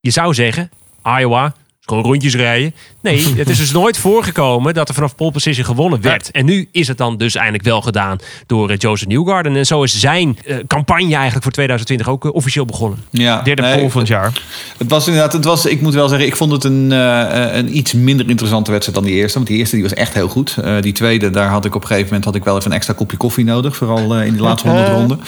je zou zeggen, Iowa, gewoon rondjes rijden. Nee, het is dus nooit voorgekomen dat er vanaf pole position gewonnen werd. Ja. En nu is het dan dus eindelijk wel gedaan door uh, Joseph Newgarden. En zo is zijn uh, campagne eigenlijk voor 2020 ook uh, officieel begonnen. Ja, Derde nee, pole van het jaar. Het was inderdaad, het was, ik moet wel zeggen, ik vond het een, een iets minder interessante wedstrijd dan die eerste. Want die eerste die was echt heel goed. die tweede, daar had ik op een gegeven moment had ik wel even een extra kopje koffie nodig. Vooral in die laatste honderd ronden.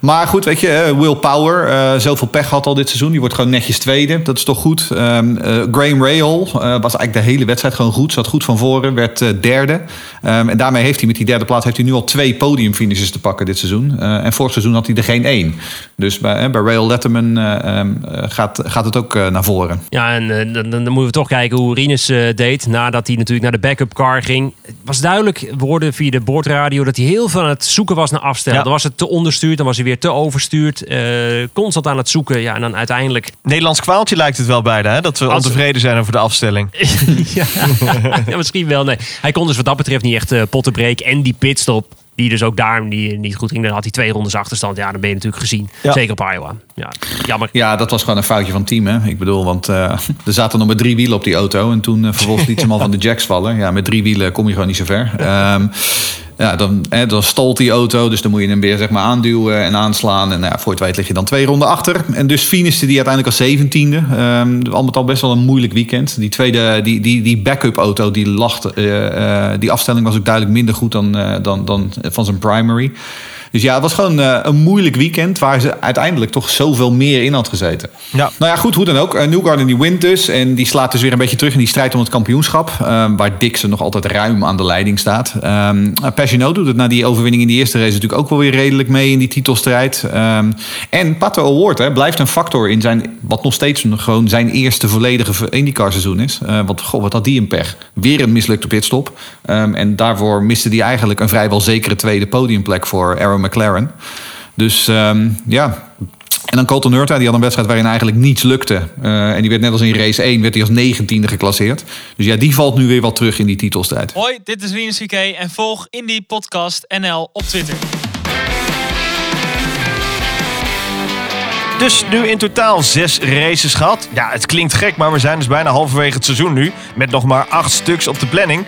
Maar goed, weet je, Will Power, zoveel pech had al dit seizoen. Die wordt gewoon netjes tweede. Dat is toch goed. Um, Graham Uh, was eigenlijk de hele wedstrijd gewoon goed. Zat goed van voren, werd uh, derde. Um, en daarmee heeft hij met die derde plaats heeft hij nu al twee podiumfinishes te pakken dit seizoen. Uh, en vorig seizoen had hij er geen één. Dus bij, bij Rail Letterman um, gaat, gaat het ook naar voren. Ja, en dan, dan, moeten we toch kijken hoe Rinus deed. Nadat hij natuurlijk naar de backup car ging. Het was duidelijk, we hoorden via de boordradio... dat hij heel veel aan het zoeken was naar afstel. Ja. Dan was het te onderstuurd, dan was hij weer te overstuurd. constant aan het zoeken. Ja, en dan uiteindelijk... Nederlands kwaaltje lijkt het wel bijna, hè? Dat we ontevreden zijn over de afstelling. ja, ja, misschien wel. Nee. Hij kon dus wat dat betreft niet echt uh, potten breken. En die pitstop, die dus ook daar niet, niet goed ging. Dan had hij twee rondes achterstand. Ja, dan ben je natuurlijk gezien. Ja. Zeker op Iowa. Ja, jammer. Ja, dat was gewoon een foutje van het team. Hè? Ik bedoel, want uh, er zaten nog maar drie wielen op die auto. En toen uh, vervolgens liet ze hem al van de jacks vallen. Ja, met drie wielen kom je gewoon niet zo ver. Um, ja, dan, hè, dan stolt die auto. Dus dan moet je hem weer zeg maar, aanduwen en aanslaan. En nou ja, voor het weet lig je dan twee ronden achter. En dus finishte die uiteindelijk als zeventiende. Um, al met al best wel een moeilijk weekend. Die tweede, die, die, die backup auto, die, lacht, uh, uh, die afstelling was ook duidelijk minder goed dan, uh, dan, dan van zijn primary. Dus ja, het was gewoon uh, een moeilijk weekend waar ze uiteindelijk toch zoveel meer in had gezeten. Ja. Nou ja, goed, hoe dan ook. Uh, Newgarden die wint dus en die slaat dus weer een beetje terug in die strijd om het kampioenschap. Uh, waar Dixon nog altijd ruim aan de leiding staat. Um, Pagino doet het na die overwinning in die eerste race natuurlijk ook wel weer redelijk mee in die titelstrijd. Um, en Pato Award hè, blijft een factor in zijn, wat nog steeds gewoon zijn eerste volledige IndyCar seizoen is. want goh, wat had die een pech. Weer een mislukte pitstop. Um, en daarvoor miste hij eigenlijk een vrijwel zekere tweede podiumplek voor Aaron McLaren. Dus um, ja, En dan Colton Hurta, die had een wedstrijd waarin eigenlijk niets lukte. Eh, en die werd net als in race 1, werd hij als negentiende geclasseerd. Dus ja, die valt nu weer wat terug in die titelstrijd. Hoi, dit is Rinus VK en volg Indie Podcast NL op Twitter. Dus nu in totaal zes races gehad. Ja, het klinkt gek, maar we zijn dus bijna halverwege het seizoen nu. Met nog maar acht stuks op de planning.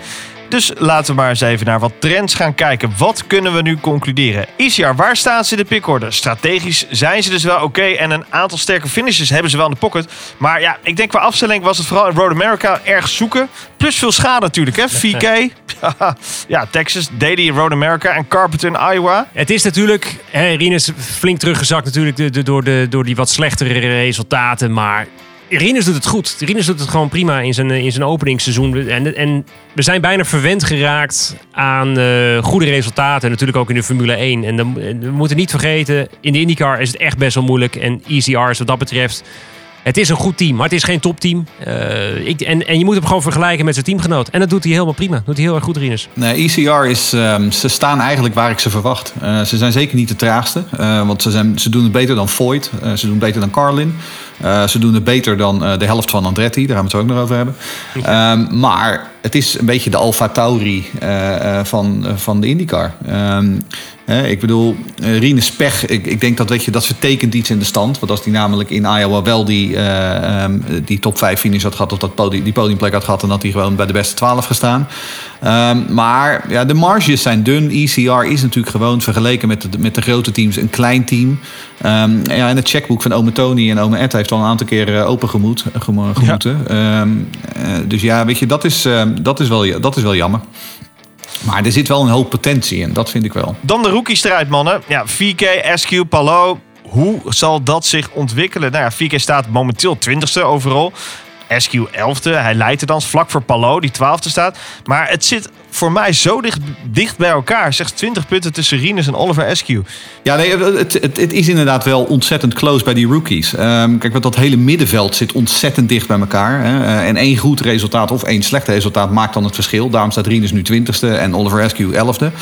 Dus laten we maar eens even naar wat trends gaan kijken. Wat kunnen we nu concluderen? Isiar, waar staan ze in de pickorde? Strategisch zijn ze dus wel oké. en een aantal sterke finishes hebben ze wel in de pocket. Maar ja, ik denk qua afstelling was het vooral in Road America erg zoeken. Plus veel schade natuurlijk, hè? VK. ja, Texas, Daily in Road America en Carpenter in Iowa. Het is natuurlijk, hè, Rinus flink teruggezakt natuurlijk door, de, door die wat slechtere resultaten. Maar Rinus doet het goed. Rinus doet het gewoon prima in zijn, in zijn openingsseizoen. En, en we zijn bijna verwend geraakt aan eh, goede resultaten. Natuurlijk ook in de Formule 1. En dan, en we moeten niet vergeten, in de IndyCar is het echt best wel moeilijk. En ECR is wat dat betreft... Het is een goed team, maar het is geen topteam. Eh, en, en je moet hem gewoon vergelijken met zijn teamgenoot. En dat doet hij helemaal prima. Dat doet hij heel erg goed, Rinus. Nee, ECR is, ehm, ze staan eigenlijk waar ik ze verwacht. Eh, ze zijn zeker niet de traagste, eh, want ze, zijn, ze doen het beter dan Voigt. Eh, ze doen het beter dan Carlin. Eh, ze doen het beter dan eh, de helft van Andretti, daar gaan we het ook nog over hebben. Ehm, maar het is een beetje de Alfa Tauri eh, van, van de IndyCar. Ehm, ik bedoel, uh, Rinus Pech, ik, ik denk dat, weet je, dat vertekent iets in de stand. Want als die namelijk in Iowa wel die, eh, ehm, die top 5 finish had gehad... of dat podium, die podiumplek had gehad... dan had hij gewoon bij de beste 12 gestaan. Ehm, maar ja, de marges zijn dun. ECR is natuurlijk gewoon vergeleken met de, met de grote teams een klein team. Ehm, ja, en het checkboek van Ome Tony en Ome Ed heeft al een aantal keer eh, open gemoet, gemo- gemoeten. Eh, dus ja, weet je, dat is, dat, is wel, dat is wel jammer. Maar er zit wel een hoop potentie in, dat vind ik wel. Dan de rookie-strijd, mannen. Ja, VK, SQ, Palo. Hoe zal dat zich ontwikkelen? Nou ja, VK staat momenteel 20ste overal. SQ 11e. Hij leidt er dan vlak voor Palo, die 12e staat. Maar het zit voor mij zo dicht, dicht bij elkaar. Zeg 20 punten tussen Rinus en Oliver SQ. Ja, nee, het, het, het is inderdaad wel ontzettend close bij die rookies. Ehm, kijk, want dat hele middenveld zit ontzettend dicht bij elkaar. Hè. Eh, en één goed resultaat of één slecht resultaat maakt dan het verschil. Daarom staat Rinus nu 20ste en Oliver Askew 11e.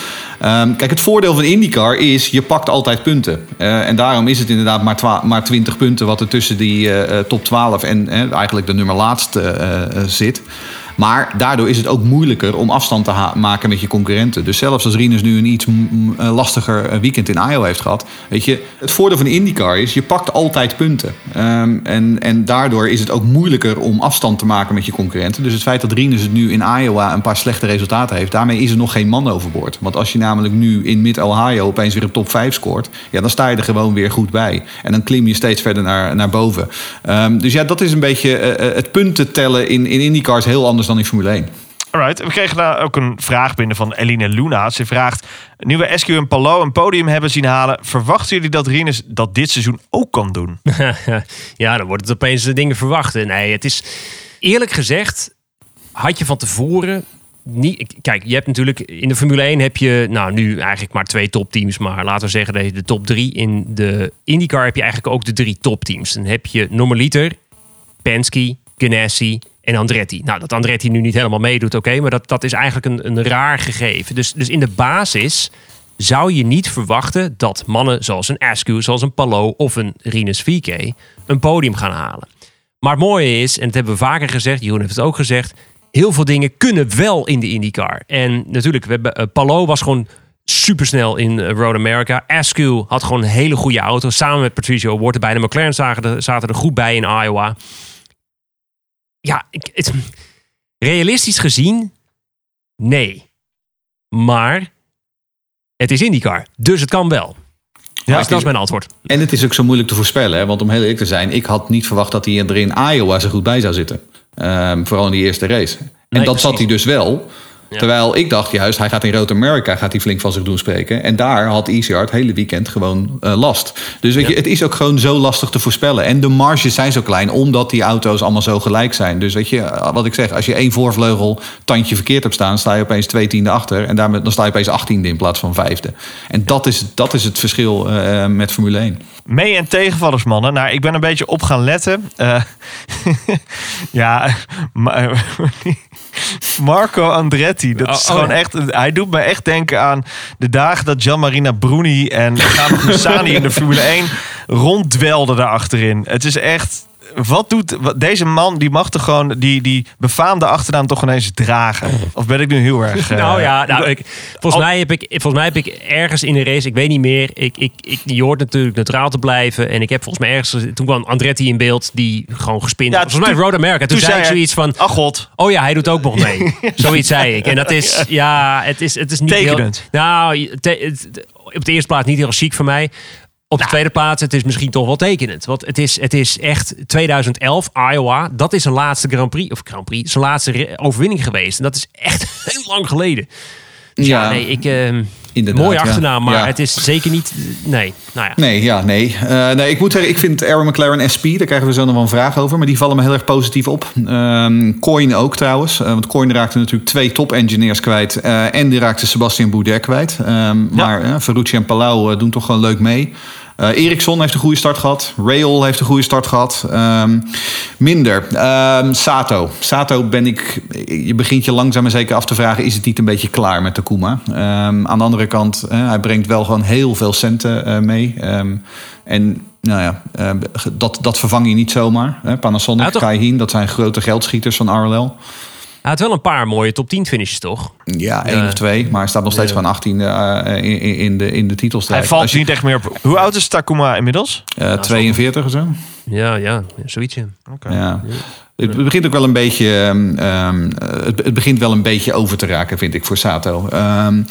Ehm, kijk, het voordeel van IndyCar is, je pakt altijd punten. Eh, en daarom is het inderdaad maar, maar 20 punten wat er tussen die eh, top 12 en eigenlijk de nummer laatste zit. Maar daardoor is het ook moeilijker om afstand te maken met je concurrenten. Dus zelfs als Rinus nu een iets eh, lastiger eh, weekend in Iowa heeft gehad. Weet je, het voordeel van IndyCar is, je pakt altijd punten. Ehm, en, en daardoor is het ook moeilijker om afstand te maken met je concurrenten. Dus het feit dat Rinus het nu in Iowa een paar slechte resultaten heeft... daarmee is er nog geen man overboord. Want als je namelijk nu in Mid-Ohio opeens weer op top 5 scoort... Ja, dan sta je er gewoon weer goed bij. En dan klim je steeds verder naar, naar boven. Ehm, dus ja, dat is een beetje... eh, het punten tellen in, in IndyCar is heel anders dan in Formule 1. Alright, we kregen daar ook een vraag binnen van Eline Luna. Ze vraagt, nu we SQ en Palo een podium hebben zien halen... verwachten jullie dat Rinus dat dit seizoen ook kan doen? ja, dan wordt het opeens dingen verwachten. Nee, het is eerlijk gezegd, had je van tevoren niet. Kijk, je hebt natuurlijk in de Formule 1 heb je nou nu eigenlijk maar twee topteams, maar laten we zeggen dat je de top drie in de IndyCar heb je eigenlijk ook de drie topteams. Dan heb je normaliter, Penske, Ganassi en Andretti. Nou, dat Andretti nu niet helemaal meedoet, oké, maar dat, dat is eigenlijk een, een raar gegeven. Dus, dus in de basis zou je niet verwachten dat mannen zoals een Askew, zoals een Palo of een Rinus VK een podium gaan halen. Maar het mooie is, en dat hebben we vaker gezegd, Jeroen heeft het ook gezegd, heel veel dingen kunnen wel in de IndyCar. En natuurlijk, we hebben, eh, Palo was gewoon supersnel in eh, Road America. Askew had gewoon een hele goede auto. Samen met Patricio O'Ward erbij. De McLaren zaten er, zaten er goed bij in Iowa. Ja, ik, het, realistisch gezien, nee. Maar het is IndyCar, dus het kan wel. Ja, dus dat is mijn antwoord. En het is ook zo moeilijk te voorspellen. Hè? Want om heel eerlijk te zijn, ik had niet verwacht dat hij er in Iowa zo goed bij zou zitten. Ehm, vooral in die eerste race. En Nee, dat zat hij dus wel. Terwijl ik dacht juist, hij gaat in Road America gaat hij flink van zich doen spreken. En daar had ECR het hele weekend gewoon eh, last. Dus weet je, het is ook gewoon zo lastig te voorspellen. En de marges zijn zo klein, omdat die auto's allemaal zo gelijk zijn. Dus weet je, eh, wat ik zeg, als je één voorvleugel tandje verkeerd hebt staan... sta je opeens twee tiende achter. En daarmee, dan sta je opeens achttiende in plaats van vijfde. En dat is, dat is het verschil eh, met Formule 1. Mee- en tegenvallers, mannen. Nou, ik ben een beetje op gaan letten. Ja, maar... Marco Andretti. Dat is Oh, oh, gewoon echt. Hij doet me echt denken aan de dagen dat Gianmarina Bruni en Gano Moussani in de Formule 1 ronddwelden daar achterin. Het is echt. Wat doet wat- deze man? Die mag toch gewoon die, die befaamde achternaam toch ineens dragen? Of ben ik nu heel erg. eh, Nou ja, nou, ik, volgens, mij heb ik, volgens mij heb ik ergens in de race, ik weet niet meer, ik, ik, ik, je hoort natuurlijk neutraal te blijven. En ik heb volgens mij ergens, toen kwam Andretti in beeld die gewoon gespind Ja. Volgens mij Road America. Toen, toen zei ik zoiets van, Ach god. oh ja, hij doet ook nog mee. zoiets zei ik. En dat is, ja, het is, het is niet Tekenend. heel... Nou, te- het- op de eerste plaats niet heel chic voor mij. Op de tweede plaats, het is misschien toch wel tekenend. Want het is, het is echt 2011, Iowa. Dat is zijn laatste Grand Prix, of Grand Prix, zijn laatste overwinning geweest. En dat is echt heel lang geleden. Dus ja, Ja. nee, ik... Inderdaad, mooie ja. achternaam, maar Ja. het is zeker niet... Nee, nou ja. Nee, ja, nee. Eh, nee. Ik moet zeggen, ik vind Aaron McLaren SP, daar krijgen we zo nog wel een vraag over, maar die vallen me heel erg positief op. Ehm Coin ook trouwens, eh, want Coin raakte natuurlijk twee top-engineers kwijt eh, en die raakte Sebastian Bourdais kwijt. Ehm, Maar Ferrucci en Palau doen toch gewoon leuk mee. Eh Ericsson heeft een goede start gehad. Rail heeft een goede start gehad. Ehm, minder. Ehm, Sato. Sato ben ik... Je begint je langzaam en zeker af te vragen... is het niet een beetje klaar met Takuma? Ehm, aan de andere kant, eh, hij brengt wel gewoon heel veel centen eh, mee. En nou ja, dat, dat vervang je niet zomaar. Hè? Panasonic, Ja? Kaihin, dat zijn grote geldschieters van RLL. Hij had wel een paar mooie top 10 finishes, toch? Ja, één of twee. Maar hij staat nog steeds gewoon 18 in, in, in de, in de titelstrijd. Hij valt Als je- niet echt meer op. Hoe oud is Takuma inmiddels? eh, 42 of zo. Ja, ja, zoiets. ja. Ja. Het begint ook wel een beetje. ehm, ehm, het, het begint wel een beetje over te raken, vind ik, voor Sato. Ehm,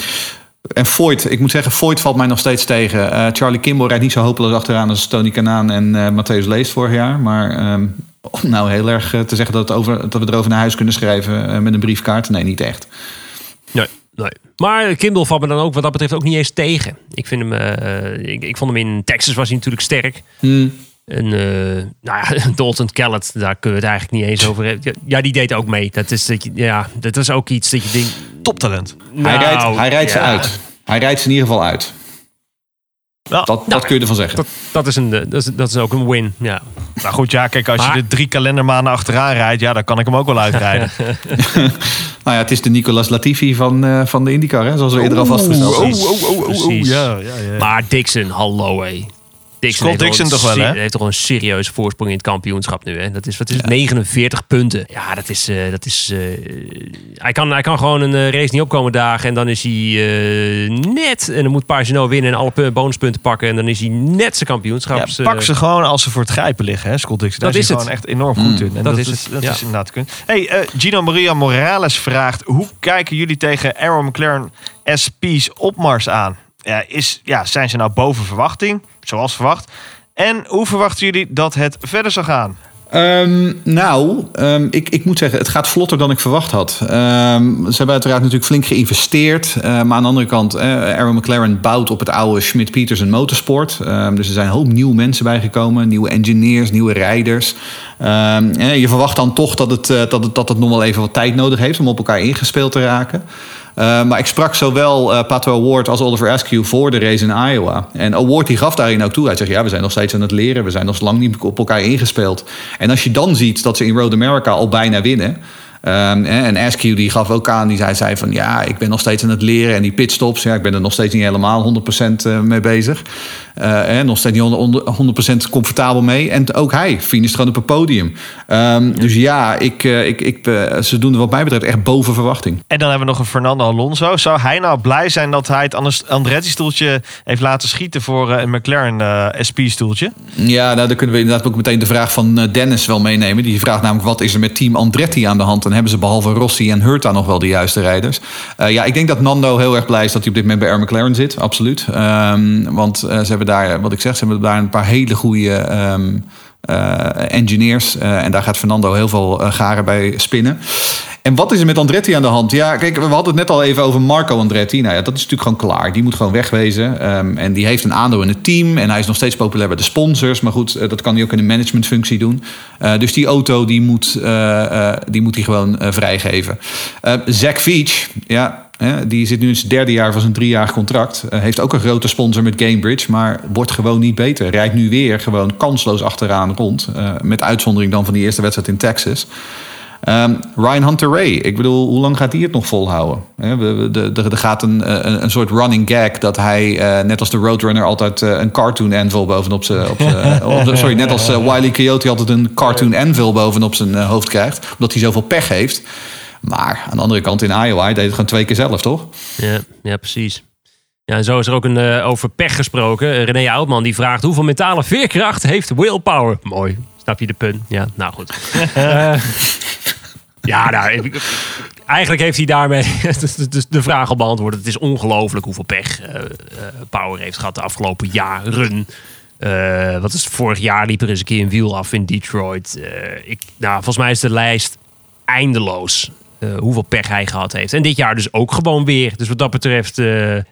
en Voigt, ik moet zeggen, Voigt valt mij nog steeds tegen. Eh, Charlie Kimball rijdt niet zo hopeloos achteraan als Tony Kanaan en eh Matthäus Leest vorig jaar. Maar ehm, om nou heel erg eh, te zeggen dat, het over, dat we erover naar huis kunnen schrijven eh, met een briefkaart, nee, niet echt. Nee, nee. Maar Kimball valt me dan ook wat dat betreft ook niet eens tegen. Ik, vind hem, eh, ik, ik vond hem in Texas was hij natuurlijk sterk. Hmm. En eh, nou ja, Dalton Kellett, daar kunnen we het eigenlijk niet eens over hebben. Ja, die deed ook mee. Dat is, dat je, ja, dat is ook iets dat je denkt... Toptalent. hij rijdt, Nou, hij rijdt ze uit. Hij rijdt ze in ieder geval uit. Dat, dat kun je ervan zeggen. Dat, dat, is een, dat, is, dat is ook een win, ja. Nou goed, ja, kijk, als Maar- je de drie kalendermaanden achteraan rijdt, ja, dan kan ik hem ook wel uitrijden. Nou ja, het is de Nicolas Latifi van, eh, van de IndyCar, hè, zoals we eerder al vastgesteld hebben. Precies. oh, oh, oh, oh, ja, ja, ja. Maar Dixon, hallo hé. Dixon Scott Dixon een toch wel, hè? heeft toch een serieuze voorsprong in het kampioenschap nu. Hè? Dat is, wat is het, 49 punten. Ja, dat is... eh, dat is eh, hij, kan, hij kan gewoon een eh, race niet opkomen dagen. En dan is hij net... En dan moet Pagino winnen en alle pu- bonuspunten pakken. En dan is hij net zijn kampioenschap. Ja, pak ze gewoon als ze voor het grijpen liggen, hè, Scott Dixon. Daar Dat is het. gewoon echt enorm goed in. En dat is het, Dat ja. is inderdaad kun. Hey, Gino Maria Morales vraagt: hoe kijken jullie tegen Aero McLaren SP's opmars aan? Ja, is, ja, zijn ze nou boven verwachting, zoals verwacht? En hoe verwachten jullie dat het verder zal gaan? Ehm, nou, ehm, ik, ik moet zeggen, het gaat vlotter dan ik verwacht had. Ehm, ze hebben uiteraard natuurlijk flink geïnvesteerd. eh, maar aan de andere kant, eh, Aaron McLaren bouwt op het oude Schmidt-Peterson motorsport. Ehm, dus er zijn een hoop nieuwe mensen bijgekomen. Nieuwe engineers, nieuwe rijders. Eh, je verwacht dan toch dat het, eh, dat, het, dat het nog wel even wat tijd nodig heeft... om op elkaar ingespeeld te raken. Uh, maar ik sprak zowel uh, Pato Award als Oliver Askew voor de race in Iowa. En Award die gaf daarin ook toe. Hij zegt, ja, we zijn nog steeds aan het leren. We zijn nog lang niet op elkaar ingespeeld. En als je dan ziet dat ze in Road America al bijna winnen... Um, en Askew die gaf ook aan, die zei, zei van ja, ik ben nog steeds aan het leren. En die pitstops, ja, ik ben er nog steeds niet helemaal 100% mee bezig. Uh, en nog steeds niet 100% comfortabel mee. En ook hij finisht gewoon op het podium. Um, dus ja, ik, uh, ik, ik, ze doen er wat mij betreft echt boven verwachting. En dan hebben we nog een Fernando Alonso. Zou hij nou blij zijn dat hij het Andretti-stoeltje heeft laten schieten voor een McLaren SP-stoeltje? Ja, nou, dan kunnen we inderdaad ook meteen de vraag van Dennis wel meenemen. Die vraagt namelijk, wat is er met team Andretti aan de hand? En hebben ze behalve Rossi en Hurta nog wel de juiste rijders? Uh, ja, ik denk dat Nando heel erg blij is dat hij op dit moment bij Air McLaren zit. Absoluut. Um, want uh, ze hebben daar, wat ik zeg, ze hebben daar een paar hele goede uh, engineers. Uh, en daar gaat Fernando heel veel garen bij spinnen. En wat is er met Andretti aan de hand? Ja, kijk, we hadden het net al even over Marco Andretti. Nou ja, dat is natuurlijk gewoon klaar. Die moet gewoon wegwezen. Um, en die heeft een aandeel in het team. En hij is nog steeds populair bij de sponsors. Maar goed, dat kan hij ook in een managementfunctie doen. Dus die auto, die moet, die moet hij gewoon vrijgeven. Zack Veach, ja, die zit nu in zijn derde jaar van zijn driejarig contract. Uh, heeft ook een grote sponsor met Cambridge, maar wordt gewoon niet beter. Rijdt nu weer gewoon kansloos achteraan rond. Uh, met uitzondering dan van die eerste wedstrijd in Texas. Ehm, Ryan Hunter Ray, ik bedoel, hoe lang gaat hij het nog volhouden? Er gaat een, een, een soort running gag dat hij, eh, net als de Roadrunner, altijd eh, een cartoon anvil bovenop zijn. Sorry, net als eh, Wile E. Coyote altijd een cartoon anvil bovenop zijn eh, hoofd krijgt, omdat hij zoveel pech heeft. Maar aan de andere kant in Iowa, deed het gewoon twee keer zelf, toch? Ja, ja precies. Ja, en zo is er ook een, eh, over pech gesproken. Eh, René Oudman die vraagt hoeveel mentale veerkracht heeft willpower? Mooi. Snap je de pun? Ja, nou goed. Eh, ja, nou, eigenlijk heeft hij daarmee de, vraag al beantwoord. Het is ongelooflijk hoeveel pech Power heeft gehad de afgelopen jaren. Wat is vorig jaar liep er eens een keer een wiel af in Detroit. Ik, nou, volgens mij is de lijst eindeloos. Eh, hoeveel pech hij gehad heeft. En dit jaar dus ook gewoon weer. Dus wat dat betreft, eh,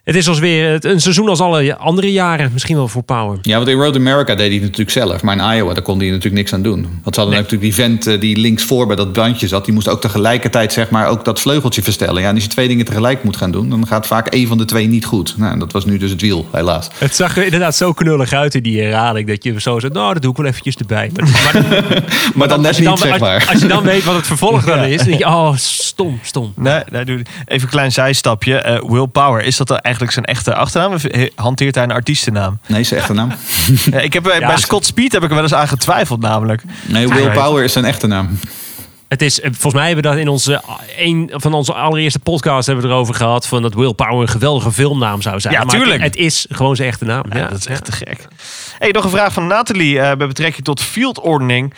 het is als weer een seizoen als alle andere jaren. Misschien wel voor Power. Ja, want in Road America deed hij het natuurlijk zelf. Maar in Iowa, daar kon hij natuurlijk niks aan doen. Want ze hadden natuurlijk die vent eh, die linksvoor bij dat bandje zat. Die moest ook tegelijkertijd zeg maar ook dat vleugeltje verstellen. Ja, en als je twee dingen tegelijk moet gaan doen... dan gaat vaak één van de twee niet goed. Nou, en dat was nu dus het wiel, helaas. Het zag er inderdaad zo knullig uit in die herhaling. Dat je zo zegt, nou dat doe ik wel eventjes erbij. Maar, maar, Maar dan net als, je niet, dan, zeg als- maar. als je dan weet wat het vervolg dan is. Dan denk je, oh stom, stom. Nee, nee, doe- even een klein zijstapje. Eh, Will Power, is dat dan eigenlijk zijn echte achternaam? Of eh, hanteert hij een artiestennaam? Nee, zijn echte naam. Ja, ik heb, bij- Ja. bij Scott Speed heb ik er wel eens aan getwijfeld namelijk. Nee, Will Power is zijn echte naam. Het is, eh, volgens mij hebben we dat in onze, een van onze allereerste podcasts hebben we erover gehad. Van dat Will Power een geweldige filmnaam zou zijn. Ja, maar tuurlijk. Het, het is gewoon zijn echte naam. Ja, dat is echt te gek. Hey, nog een vraag van Nathalie eh bij betrekking tot fieldordening.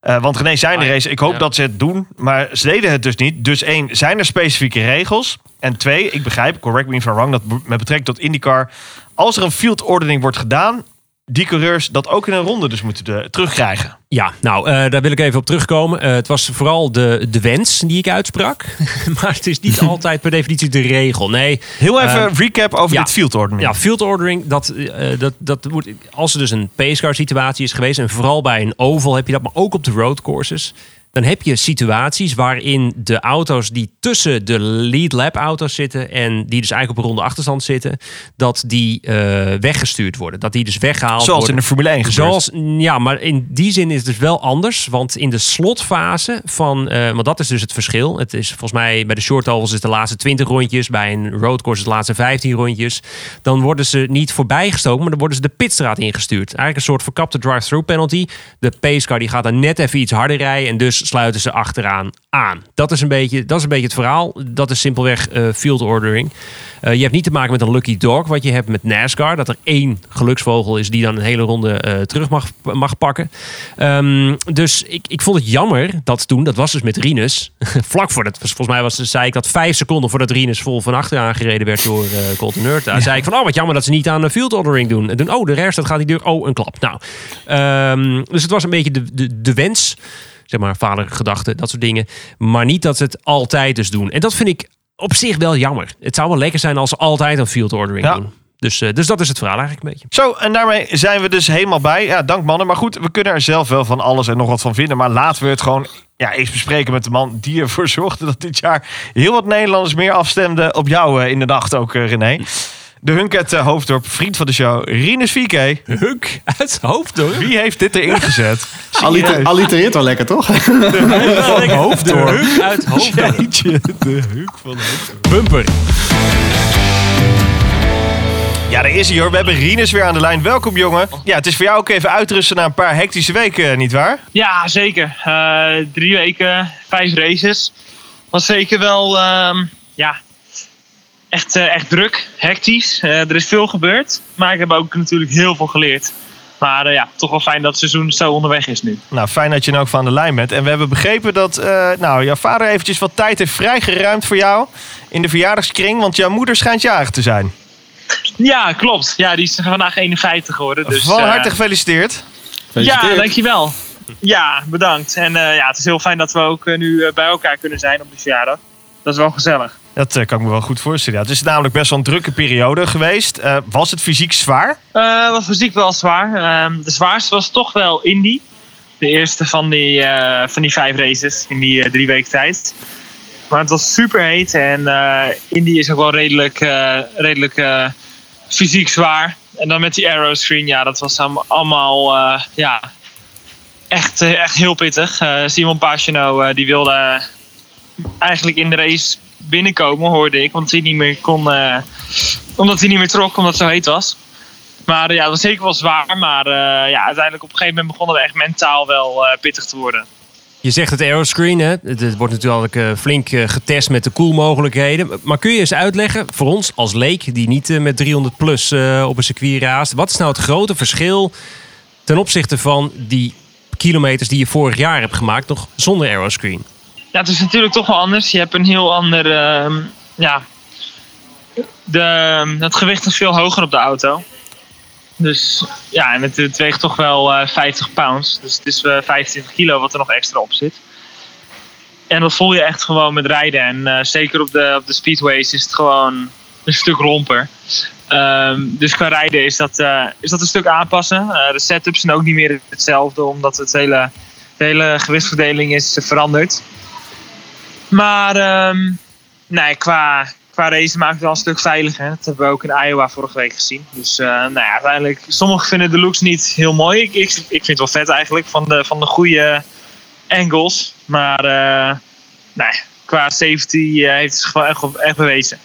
Eh, want René zijn de race. Ik hoop dat ze het doen, maar ze deden het dus niet. Dus één, zijn er specifieke regels? En twee, ik begrijp, correct me if I'm wrong, dat met betrekking tot IndyCar, als er een fieldordening wordt gedaan, die coureurs dat ook in een ronde dus moeten de- terugkrijgen. Ja, nou, eh, daar wil ik even op terugkomen. Eh, het was vooral de, de wens die ik uitsprak. maar het is niet altijd per definitie de regel. Nee. Heel even eh, recap over ja. dit fieldordening. Ja, field ordering, dat, eh, dat, dat moet, als er dus een pacecar situatie is geweest, en vooral bij een oval heb je dat, maar ook op de road courses, dan heb je situaties waarin de auto's die tussen de lead lap auto's zitten en die dus eigenlijk op een ronde achterstand zitten, dat die eh, weggestuurd worden. Dat die dus weggehaald Zoals worden. in de Formule 1 gebeurt. Zoals, ja, maar in die zin is het dus wel anders. Want in de slotfase van, eh, want dat is dus het verschil. Het is volgens mij bij de short ovals is de laatste 20 rondjes, bij een road course is de laatste 15 rondjes. Dan worden ze niet voorbijgestoken, maar dan worden ze de pitstraat ingestuurd. Eigenlijk een soort verkapte drive-through penalty. De pacecar die gaat dan net even iets harder rijden en dus sluiten ze achteraan aan. Dat is een beetje, dat is een beetje het verhaal. Dat is simpelweg eh, field ordering. Eh, je hebt niet te maken met een lucky dog, wat je hebt met NASCAR. Dat er één geluksvogel is die dan een hele ronde eh, terug mag, mag pakken. Ehm, dus ik, ik vond het jammer dat toen, dat was dus met Rinus, vlak voor dat, volgens mij was, zei ik dat vijf seconden voordat Rinus vol van achteraan gereden werd door eh Colton Hurta. zei ik van, oh wat jammer dat ze niet aan field ordering doen. En oh de rest, dat gaat die deur, oh een klap. Nou, ehm, dus het was een beetje de, de, de wens zeg maar, vadergedachten, dat soort dingen. Maar niet dat ze het altijd dus doen. En dat vind ik op zich wel jammer. Het zou wel lekker zijn als ze altijd een field ordering Ja. doen. Dus, eh, dus dat is het verhaal eigenlijk een beetje. Zo, en daarmee zijn we dus helemaal bij. Ja, dank mannen. Maar goed, we kunnen er zelf wel van alles en nog wat van vinden. Maar laten we het gewoon ja, eens bespreken met de man die ervoor zorgde dat dit jaar heel wat Nederlanders meer afstemden op jou eh, in de nacht ook, eh, René. De Hunk uit eh, Hoofddorp, vriend van de show, Rinus Vieke. Hunk uit Hoofddorp? Wie heeft dit erin gezet? Alliter- allitereert wel lekker, toch? Hoofddorp. De Hunk uit Hoofddorp. Jeetje, de Hunk van Hoofddorp. Bumper. Ja, daar is hij hoor. We hebben Rinus weer aan de lijn. Welkom jongen. Ja, het is voor jou ook even uitrusten na een paar hectische weken, nietwaar? Ja, zeker. Eh, drie weken, vijf races. Was zeker wel, ehm, ja, echt, eh, echt druk, hectisch. Eh, er is veel gebeurd, maar ik heb ook natuurlijk heel veel geleerd. Maar eh, ja, toch wel fijn dat het seizoen zo onderweg is nu. Nou, fijn dat je nou ook van de lijn bent. En we hebben begrepen dat eh, nou, jouw vader eventjes wat tijd heeft vrijgeruimd voor jou in de verjaardagskring. Want jouw moeder schijnt jarig te zijn. Ja, klopt. Ja, die is vandaag 51 geworden. Dus, Van harte gefeliciteerd. Ja, dankjewel. Ja, bedankt. En eh, ja, het is heel fijn dat we ook nu bij elkaar kunnen zijn op de verjaardag. Dat is wel gezellig. Dat eh, kan ik me wel goed voorstellen. Ja, het is namelijk best wel een drukke periode geweest. Eh, was het fysiek zwaar? Eh was fysiek wel zwaar. Ehm, de zwaarste was toch wel Indy. De eerste van die, van die vijf races in die drie weken tijd. Maar het was super heet en Indy is ook wel redelijk, redelijk fysiek zwaar. En dan met die aero screen, ja, dat was allemaal, ja, echt, echt heel pittig. Simon eh, die wilde eigenlijk in de race binnenkomen, hoorde ik. Want hij niet meer kon, eh, omdat hij niet meer trok, omdat het zo heet was. Maar eh, ja, het was zeker wel zwaar. Maar eh, ja, uiteindelijk op een gegeven moment begon het echt mentaal wel pittig te worden. Je zegt het aeroscreen, hè? Het, wordt natuurlijk flink getest met de koelmogelijkheden. Maar kun je eens uitleggen, voor ons als leek die niet met 300 plus op een circuit raast... wat is nou het grote verschil ten opzichte van die kilometers die je vorig jaar hebt gemaakt... nog zonder aeroscreen? Ja, het is natuurlijk toch wel anders. Je hebt een heel ander. ehm, ja, de, het gewicht is veel hoger op de auto. Dus ja, en het, weegt toch wel eh 50 pounds. Dus het is eh 25 kilo wat er nog extra op zit. En dat voel je echt gewoon met rijden. En eh, zeker op de, op de speedways is het gewoon een stuk romper. Ehm, dus qua rijden is dat, is dat een stuk aanpassen. De setups zijn ook niet meer hetzelfde, omdat het hele, de hele gewichtsverdeling is veranderd. Maar ehm, nee, qua, qua race maakt het wel een stuk veiliger. Dat hebben we ook in Iowa vorige week gezien. Dus eh, nou ja, uiteindelijk, sommigen vinden de looks niet heel mooi. Ik, ik, ik vind het wel vet eigenlijk, van de, van de goede angles. Maar eh, nee, qua safety eh, heeft het zich gewoon echt, echt bewezen.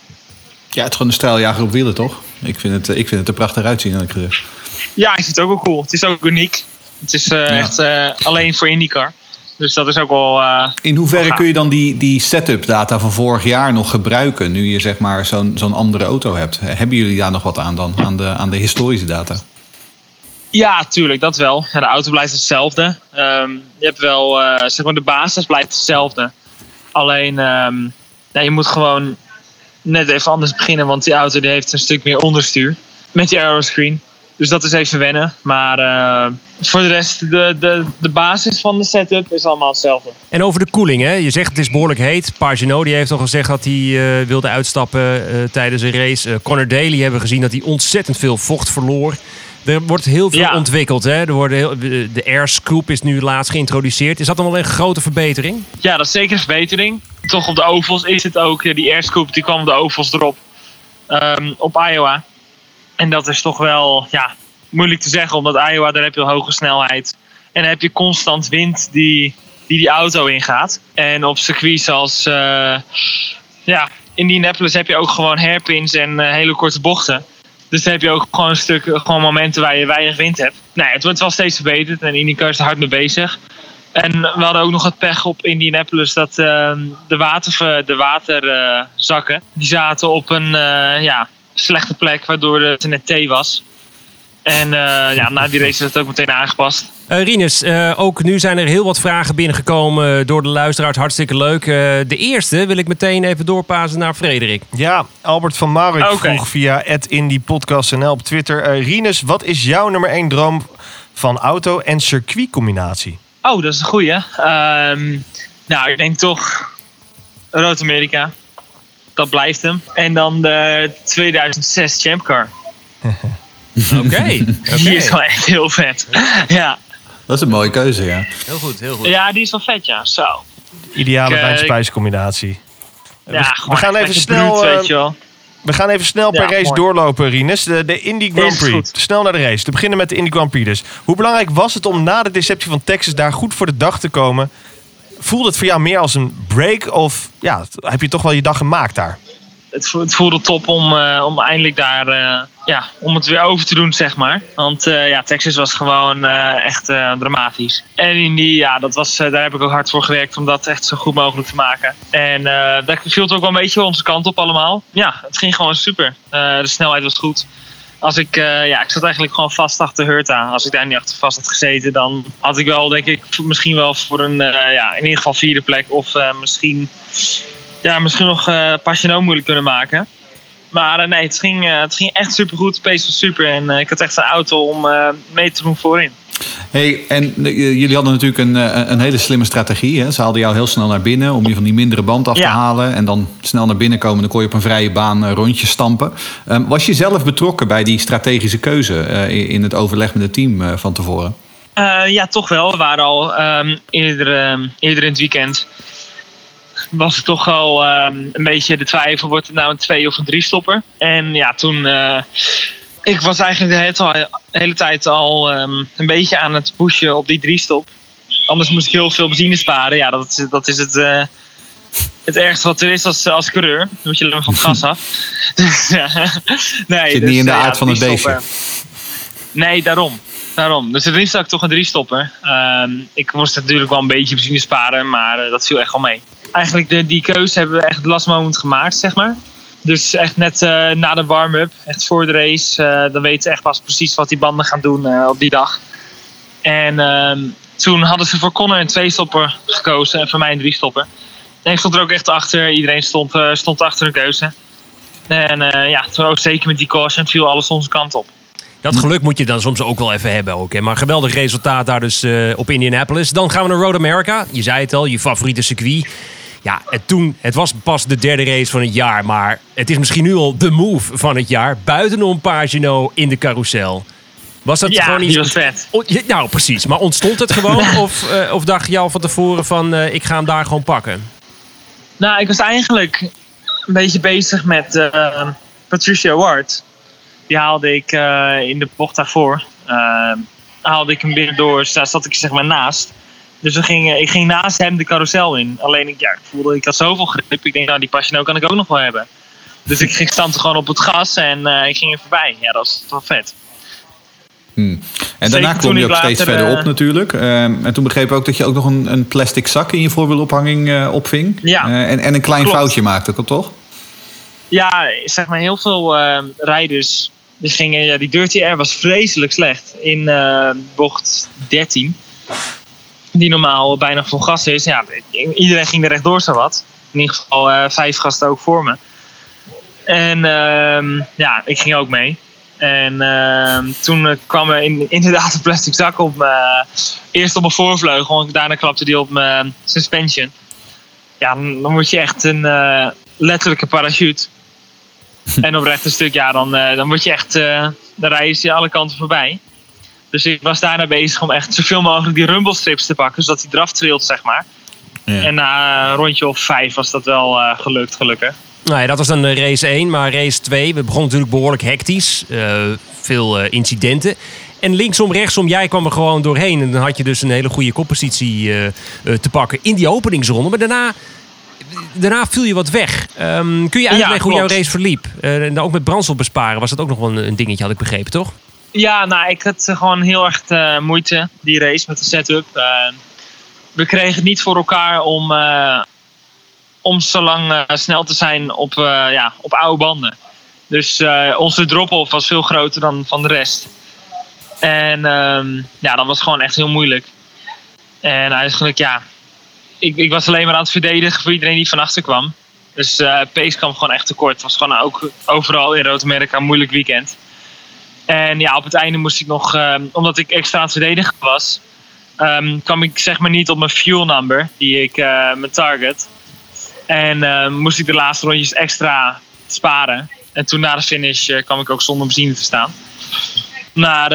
Ja, het is gewoon een stijljager op wielen, toch? Ik vind het, ik vind het er prachtig uitzien, ik gezegd. Ja, ik vind het ook wel cool. Het is ook uniek. Het is echt alleen voor IndyCar. Dus dat is ook wel... eh, In hoeverre kun je dan die, die setup data van vorig jaar nog gebruiken... nu je zeg maar zo'n zo'n andere auto hebt? Hebben jullie daar nog wat aan dan, aan de, aan de historische data? Ja, tuurlijk, dat wel. Ja, de auto blijft hetzelfde. Ehm, je hebt wel, eh, zeg maar, de basis blijft hetzelfde. Alleen, ehm, ja, je moet gewoon net even anders beginnen, want die auto die heeft een stuk meer onderstuur. Met die aeroscreen. Dus dat is even wennen. Maar eh, voor de rest, de, de, de basis van de setup is allemaal hetzelfde. En over de koeling, hè? je zegt het is behoorlijk heet. Pagino die heeft al gezegd dat hij eh, wilde uitstappen eh, tijdens een race. Connor Daly hebben gezien dat hij ontzettend veel vocht verloor. Er wordt heel veel Ja. ontwikkeld. Hè? Er worden heel, de Air Scoop is nu laatst geïntroduceerd. Is dat dan wel een grote verbetering? Ja, dat is zeker een verbetering. Toch op de ovals is het ook, die airscoop die kwam op de ovals erop. ehm, op Iowa. En dat is toch wel ja, moeilijk te zeggen, omdat Iowa, daar heb je hoge snelheid. En dan heb je constant wind die die, die auto ingaat. En op circuits zoals eh ja, Indianapolis heb je ook gewoon hairpins en eh, hele korte bochten. Dus dan heb je ook gewoon een stuk, gewoon momenten waar je weinig wind hebt. Nee, het wordt wel steeds verbeterd en IndyCar is er hard mee bezig. En we hadden ook nog het pech op Indianapolis dat ehm, de, water, de waterzakken, die zaten op een eh, ja, slechte plek, waardoor het net thee was. En eh, ja, na die race is het ook meteen aangepast. Eh Rinus, eh, ook nu zijn er heel wat vragen binnengekomen door de luisteraars. Hartstikke leuk. Eh, de eerste wil ik meteen even doorpassen naar Frederik. Ja, Albert van Marwijk vroeg via @indiepodcastnl op Twitter. Rinus, wat is jouw nummer 1 droom van auto- en circuitcombinatie? Oh, dat is een goeie. Ehm, nou, ik denk toch Rood-Amerika. Dat blijft hem. En dan de 2006 Champ Car. Oké. Die is wel echt heel vet. ja. Dat is een mooie keuze, ja. Heel goed, heel goed. ja, die is wel vet, ja. Zo. Ideale wijn-spijscombinatie. Ja, we, we gaan even snel, bruut, eh, weet je wel. we gaan even snel per Ja, race mooi. doorlopen, Rinus. De, de Indy Grand Prix. Snel naar de race. We beginnen met de Indy Grand Prix dus. Hoe belangrijk was het om na de deceptie van Texas daar goed voor de dag te komen? Voelde het voor jou meer als een break of ja, heb je toch wel je dag gemaakt daar? het, het voelde top om, eh, om eindelijk daar eh, ja, om het weer over te doen, zeg maar. Want eh, ja, Texas was gewoon echt dramatisch. En in die, ja, dat was, daar heb ik ook hard voor gewerkt om dat echt zo goed mogelijk te maken. En daar viel het ook wel een beetje onze kant op allemaal. Ja, het ging gewoon super. De snelheid was goed. Als ik, eh, ja, ik zat eigenlijk gewoon vast achter Hurta. Als ik daar niet achter vast had gezeten, dan had ik wel, denk ik, misschien wel voor een, eh, ja, in ieder geval vierde plek. Of eh, misschien ja, misschien nog eh Pagino moeilijk kunnen maken. Maar eh, nee, het ging, eh, het ging echt super goed. Pace was super. En eh, ik had echt een auto om mee te doen voorin. Hey, en jullie hadden natuurlijk een, een hele slimme strategie. Hè? Ze haalden jou heel snel naar binnen om je van die mindere band af te halen. En dan snel naar binnen komen. Dan kon je op een vrije baan rondjes stampen. Ehm, was je zelf betrokken bij die strategische keuze in het overleg met het team van tevoren? Ja, toch wel. We waren al ehm, eerder, ehm, eerder in het weekend. Was het toch al ehm, een beetje de twijfel: wordt het nou een twee of een drie stopper? En ja, toen. eh, ik was eigenlijk de hele, de hele tijd al ehm, een beetje aan het pushen op die drie stop. anders moest ik heel veel benzine sparen. Ja, dat, is- dat is het, eh, het ergste wat er is als, als coureur. Dan moet je alleen maar van het gas af. Dus, ja. nee, Zit dus, niet in de ja, aard van het beestje. Nee, daarom. daarom. Dus het liefst had ik toch een drie stopper. Ehm, ik moest natuurlijk wel een beetje benzine sparen, maar eh, dat viel echt wel mee. Eigenlijk de, die keuze hebben we echt last moment gemaakt, zeg maar. Dus echt net eh, na de warm-up, echt voor de race, eh, dan weten ze echt pas precies wat die banden gaan doen eh, op die dag. En ehm, toen hadden ze voor Connor een twee-stopper gekozen en voor mij een drie-stopper. En ik stond er ook echt achter, iedereen stond, stond achter een keuze. En ja, toen ook zeker met die caution viel alles onze kant op. Dat geluk moet je dan soms ook wel even hebben. Ook. Maar geweldig resultaat daar dus op Indianapolis. Dan gaan we naar Road America. Je zei het al, je favoriete circuit. Ja, het, toen, het was pas de derde race van het jaar. Maar het is misschien nu al de move van het jaar. Buitenom Pagino in de carousel. Was dat Ja, gewoon die iets... was vet. Nou, precies. Maar ontstond het gewoon? of, eh, of dacht je al van tevoren van... eh, ik ga hem daar gewoon pakken? Nou, ik was eigenlijk een beetje bezig met eh, Patricia Ward. Die haalde ik in de bocht daarvoor. haalde ik hem binnendoor, dus daar zat ik zeg maar naast. Dus we gingen, ik ging naast hem de carousel in. Alleen ik, ja, ik voelde, ik had zoveel grip. Ik denk, nou die Pagino kan ik ook nog wel hebben. Dus ik ging standen gewoon op het gas en eh, ik ging er voorbij. Ja, dat was wel vet. Hmm. En daarna kwam je ook steeds verder op eh, natuurlijk. Ehm, en toen begreep ik ook dat je ook nog een, een plastic zak in je voorwielophanging eh, opving. Ja, en, en een klein klopt. foutje maakte, klopt toch? Ja, zeg maar heel veel eh, rijders die gingen, ja, die Dirty Air was vreselijk slecht in bocht 13. Die normaal bijna vol gas is. Ja, iedereen ging er rechtdoor zo wat. In ieder geval eh, vijf gasten ook voor me. En ehm, ja, ik ging ook mee. En ehm, toen eh, kwam er in, inderdaad een plastic zak op me. Eerst op mijn voorvleugel en daarna klapte die op mijn suspension. Ja, dan dan word je echt een eh, letterlijke parachute. en op rechte stuk, ja, dan, eh, dan word je echt, eh dan ze je alle kanten voorbij. Dus ik was daarna bezig om echt zoveel mogelijk die rumble strips te pakken, zodat hij eraf trilt, zeg maar. En na een rondje of vijf was dat wel eh, gelukt, gelukkig. Nou ja, dat was dan eh, race 1. Maar race 2, we begonnen natuurlijk behoorlijk hectisch. Eh, veel eh, incidenten. En linksom, rechtsom, jij kwam er gewoon doorheen. En dan had je dus een hele goede koppositie eh, eh, te pakken in die openingsronde. Maar daarna, daarna viel je wat weg. Ehm, kun je uitleggen hoe jouw race verliep? Eh, en dan ook met brandstof besparen was dat ook nog wel een, een dingetje, had ik begrepen, toch? Ja, nou, ik had gewoon heel erg moeite, die race met de setup. Eh, we kregen het niet voor elkaar om, eh, om zo lang eh, snel te zijn op, ja, op oude banden. Dus onze drop-off was veel groter dan van de rest. En ehm, ja, dat was gewoon echt heel moeilijk. En eigenlijk, ja, ik, ik was alleen maar aan het verdedigen voor iedereen die van achter kwam. Dus pace kwam gewoon echt tekort. Het was gewoon ook overal in Rood-Amerika een moeilijk weekend. En ja, op het einde moest ik nog, ehm, omdat ik extra aan het verdedigen was, ehm, kwam ik zeg maar niet op mijn fuel number, die ik, eh, mijn target. En ehm, moest ik de laatste rondjes extra sparen. En toen na de finish eh, kwam ik ook zonder benzine te staan. Maar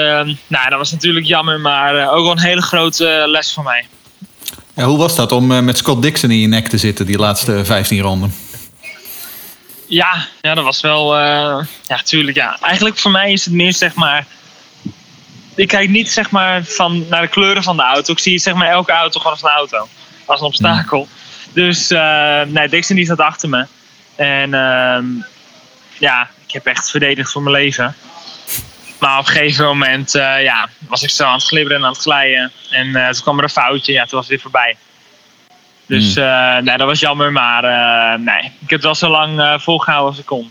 nou, dat was natuurlijk jammer, maar eh, ook wel een hele grote les voor mij. Ja, hoe was dat om met Scott Dixon in je nek te zitten die laatste 15 ronden? Ja, ja, dat was wel. eh, ja, tuurlijk. Ja. Eigenlijk voor mij is het meer zeg maar. Ik kijk niet zeg maar van naar de kleuren van de auto. Ik zie zeg maar elke auto gewoon als een auto. Als een obstakel. Dus eh nee, Dixon die zat achter me. En ehm, ja, ik heb echt verdedigd voor mijn leven. Maar op een gegeven moment eh, ja, was ik zo aan het glibberen en aan het glijden. En toen kwam er een foutje. Ja, toen was het weer voorbij. Dus eh, nee, dat was jammer. Maar eh, nee, ik heb het wel zo lang eh, volgehouden als ik kon.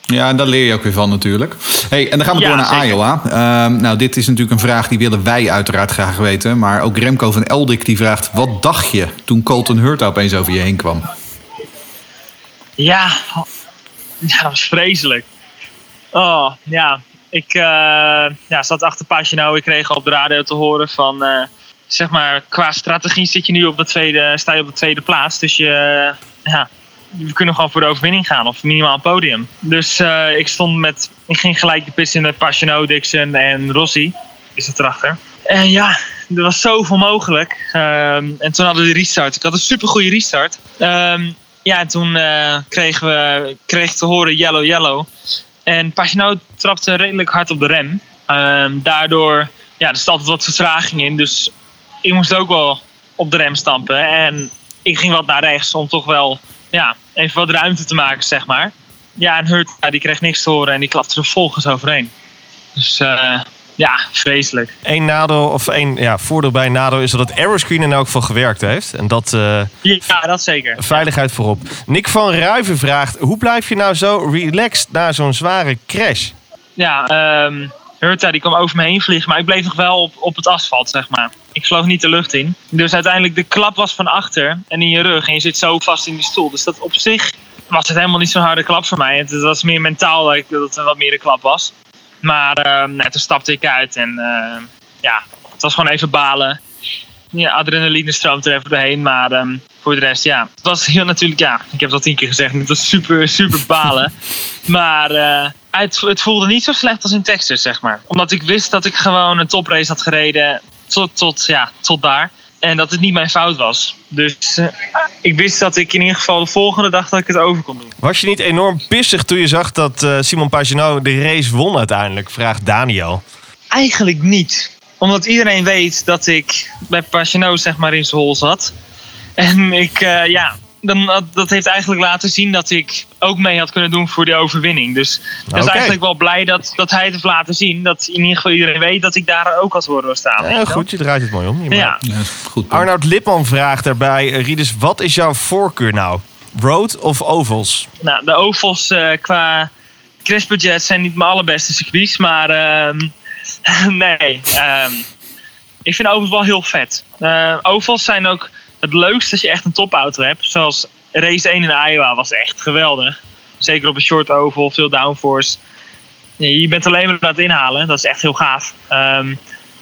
Ja, en daar leer je ook weer van natuurlijk. Hey, en dan gaan we Ja, door naar. Iowa. Ehm, nou, dit is natuurlijk een vraag die willen wij uiteraard graag weten. Maar ook Remco van Eldik die vraagt... wat dacht je toen Colton Hurta opeens over je heen kwam? Ja, ja dat was vreselijk. Oh, ja. Ik ja, zat achter Pagino. Ik kreeg op de radio te horen van... zeg maar, qua strategie zit je nu op de tweede, sta je op de tweede plaats. Dus je, ja, we kunnen gewoon voor de overwinning gaan. Of minimaal podium. Dus eh, ik stond met... Ik ging gelijk de pits in met Pagino, Dixon en Rossi. Is het erachter. En ja, er was zoveel mogelijk. Ehm, en toen hadden we de restart. Ik had een supergoeie restart. Ehm, ja, en toen eh, kregen we kreeg te horen yellow, yellow. En Pagino trapte redelijk hard op de rem. Ehm, daardoor, ja, er zat altijd wat vertraging in. Dus ik moest ook wel op de rem stampen. En ik ging wat naar rechts om toch wel ja, even wat ruimte te maken, zeg maar. Ja, en Hurt, ja, die kreeg niks te horen en die klapte er volgens overheen. Dus eh, ja, vreselijk. Eén nadeel, of één ja, voordeel bij een nadeel is dat het aeroscreen in elk geval gewerkt heeft. En dat eh, Ja, dat zeker. veiligheid voorop. Nick van Ruiven vraagt, hoe blijf je nou zo relaxed na zo'n zware crash? Ja, ehm Hurta die kwam over me heen vliegen, maar ik bleef nog wel op, op het asfalt, zeg maar. Ik vloog niet de lucht in. Dus uiteindelijk, de klap was van achter en in je rug. En je zit zo vast in die stoel. Dus dat op zich was het helemaal niet zo'n harde klap voor mij. Het, was meer mentaal dat, dat het een wat meer een klap was. Maar nou, toen stapte ik uit en ehm, ja, het was gewoon even balen. Ja, adrenaline stroomt er even doorheen, maar ehm, voor de rest, ja. Het was heel natuurlijk, ja, ik heb het al tien keer gezegd, het was super, super balen. maar eh, het, het voelde niet zo slecht als in Texas, zeg maar. Omdat ik wist dat ik gewoon een toprace had gereden tot, tot, ja, tot daar. En dat het niet mijn fout was. Dus eh, ik wist dat ik in ieder geval de volgende dag dat ik het over kon doen. Was je niet enorm pissig toen je zag dat eh, Simon Pagenaud de race won uiteindelijk? Vraagt Daniel. Eigenlijk niet. Omdat iedereen weet dat ik bij Pagino zeg maar in zijn hol zat. En ik, eh, ja, dan, dat, heeft eigenlijk laten zien dat ik ook mee had kunnen doen voor die overwinning. Dus ik was Oké. eigenlijk wel blij dat, dat hij het heeft laten zien. Dat in ieder geval iedereen weet dat ik daar ook als horen staan. weet Ja, goed, je draait het mooi om. Je Ja. goed. Arnoud Lipman vraagt daarbij, eh, Rieders, wat is jouw voorkeur nou? Road of ovals? Nou, de ovals eh, qua crashbudget zijn niet mijn allerbeste circuits, maar ehm, nee. ehm, ik vind ovals wel heel vet. Eh, ovals zijn ook het leukste als je echt een topauto hebt. Zoals race 1 in Iowa was echt geweldig. Zeker op een short oval, veel downforce. Je bent alleen maar aan het inhalen, dat is echt heel gaaf. Ehm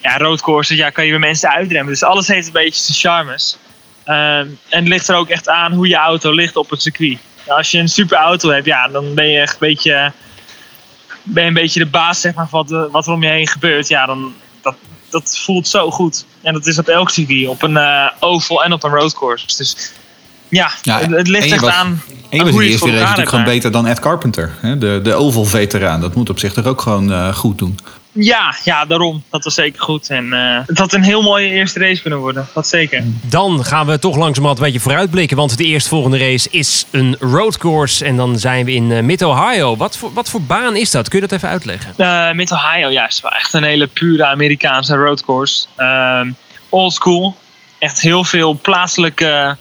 ja, ja, kan je weer mensen uitremmen. Dus alles heeft een beetje zijn charmes. Ehm, en ligt er ook echt aan hoe je auto ligt op het circuit. Als je een super auto hebt, ja, dan ben je echt een beetje, ben een beetje de baas zeg maar, van wat, wat er om je heen gebeurt. Ja, dan, dat, dat voelt zo goed. En dat is op elk circuit, op een eh, oval en op een roadcourse. Dus ja, Ja, het, het ligt echt was- aan, En je was in de eerste race natuurlijk gewoon beter dan Ed Carpenter. Hè? De, de oval-veteraan. Dat moet op zich toch ook gewoon eh, goed doen. Ja, ja, daarom. Dat was zeker goed. En eh, het had een heel mooie eerste race kunnen worden. Dat zeker. Dan gaan we toch langzamerhand een beetje vooruitblikken. Want de eerstvolgende race is een roadcourse. En dan zijn we in eh, Mid-Ohio. Wat voor, wat voor baan is dat? Kun je dat even uitleggen? Eh Mid-Ohio, ja, is wel echt een hele pure Amerikaanse roadcourse. Ehm old school. Echt heel veel plaatselijke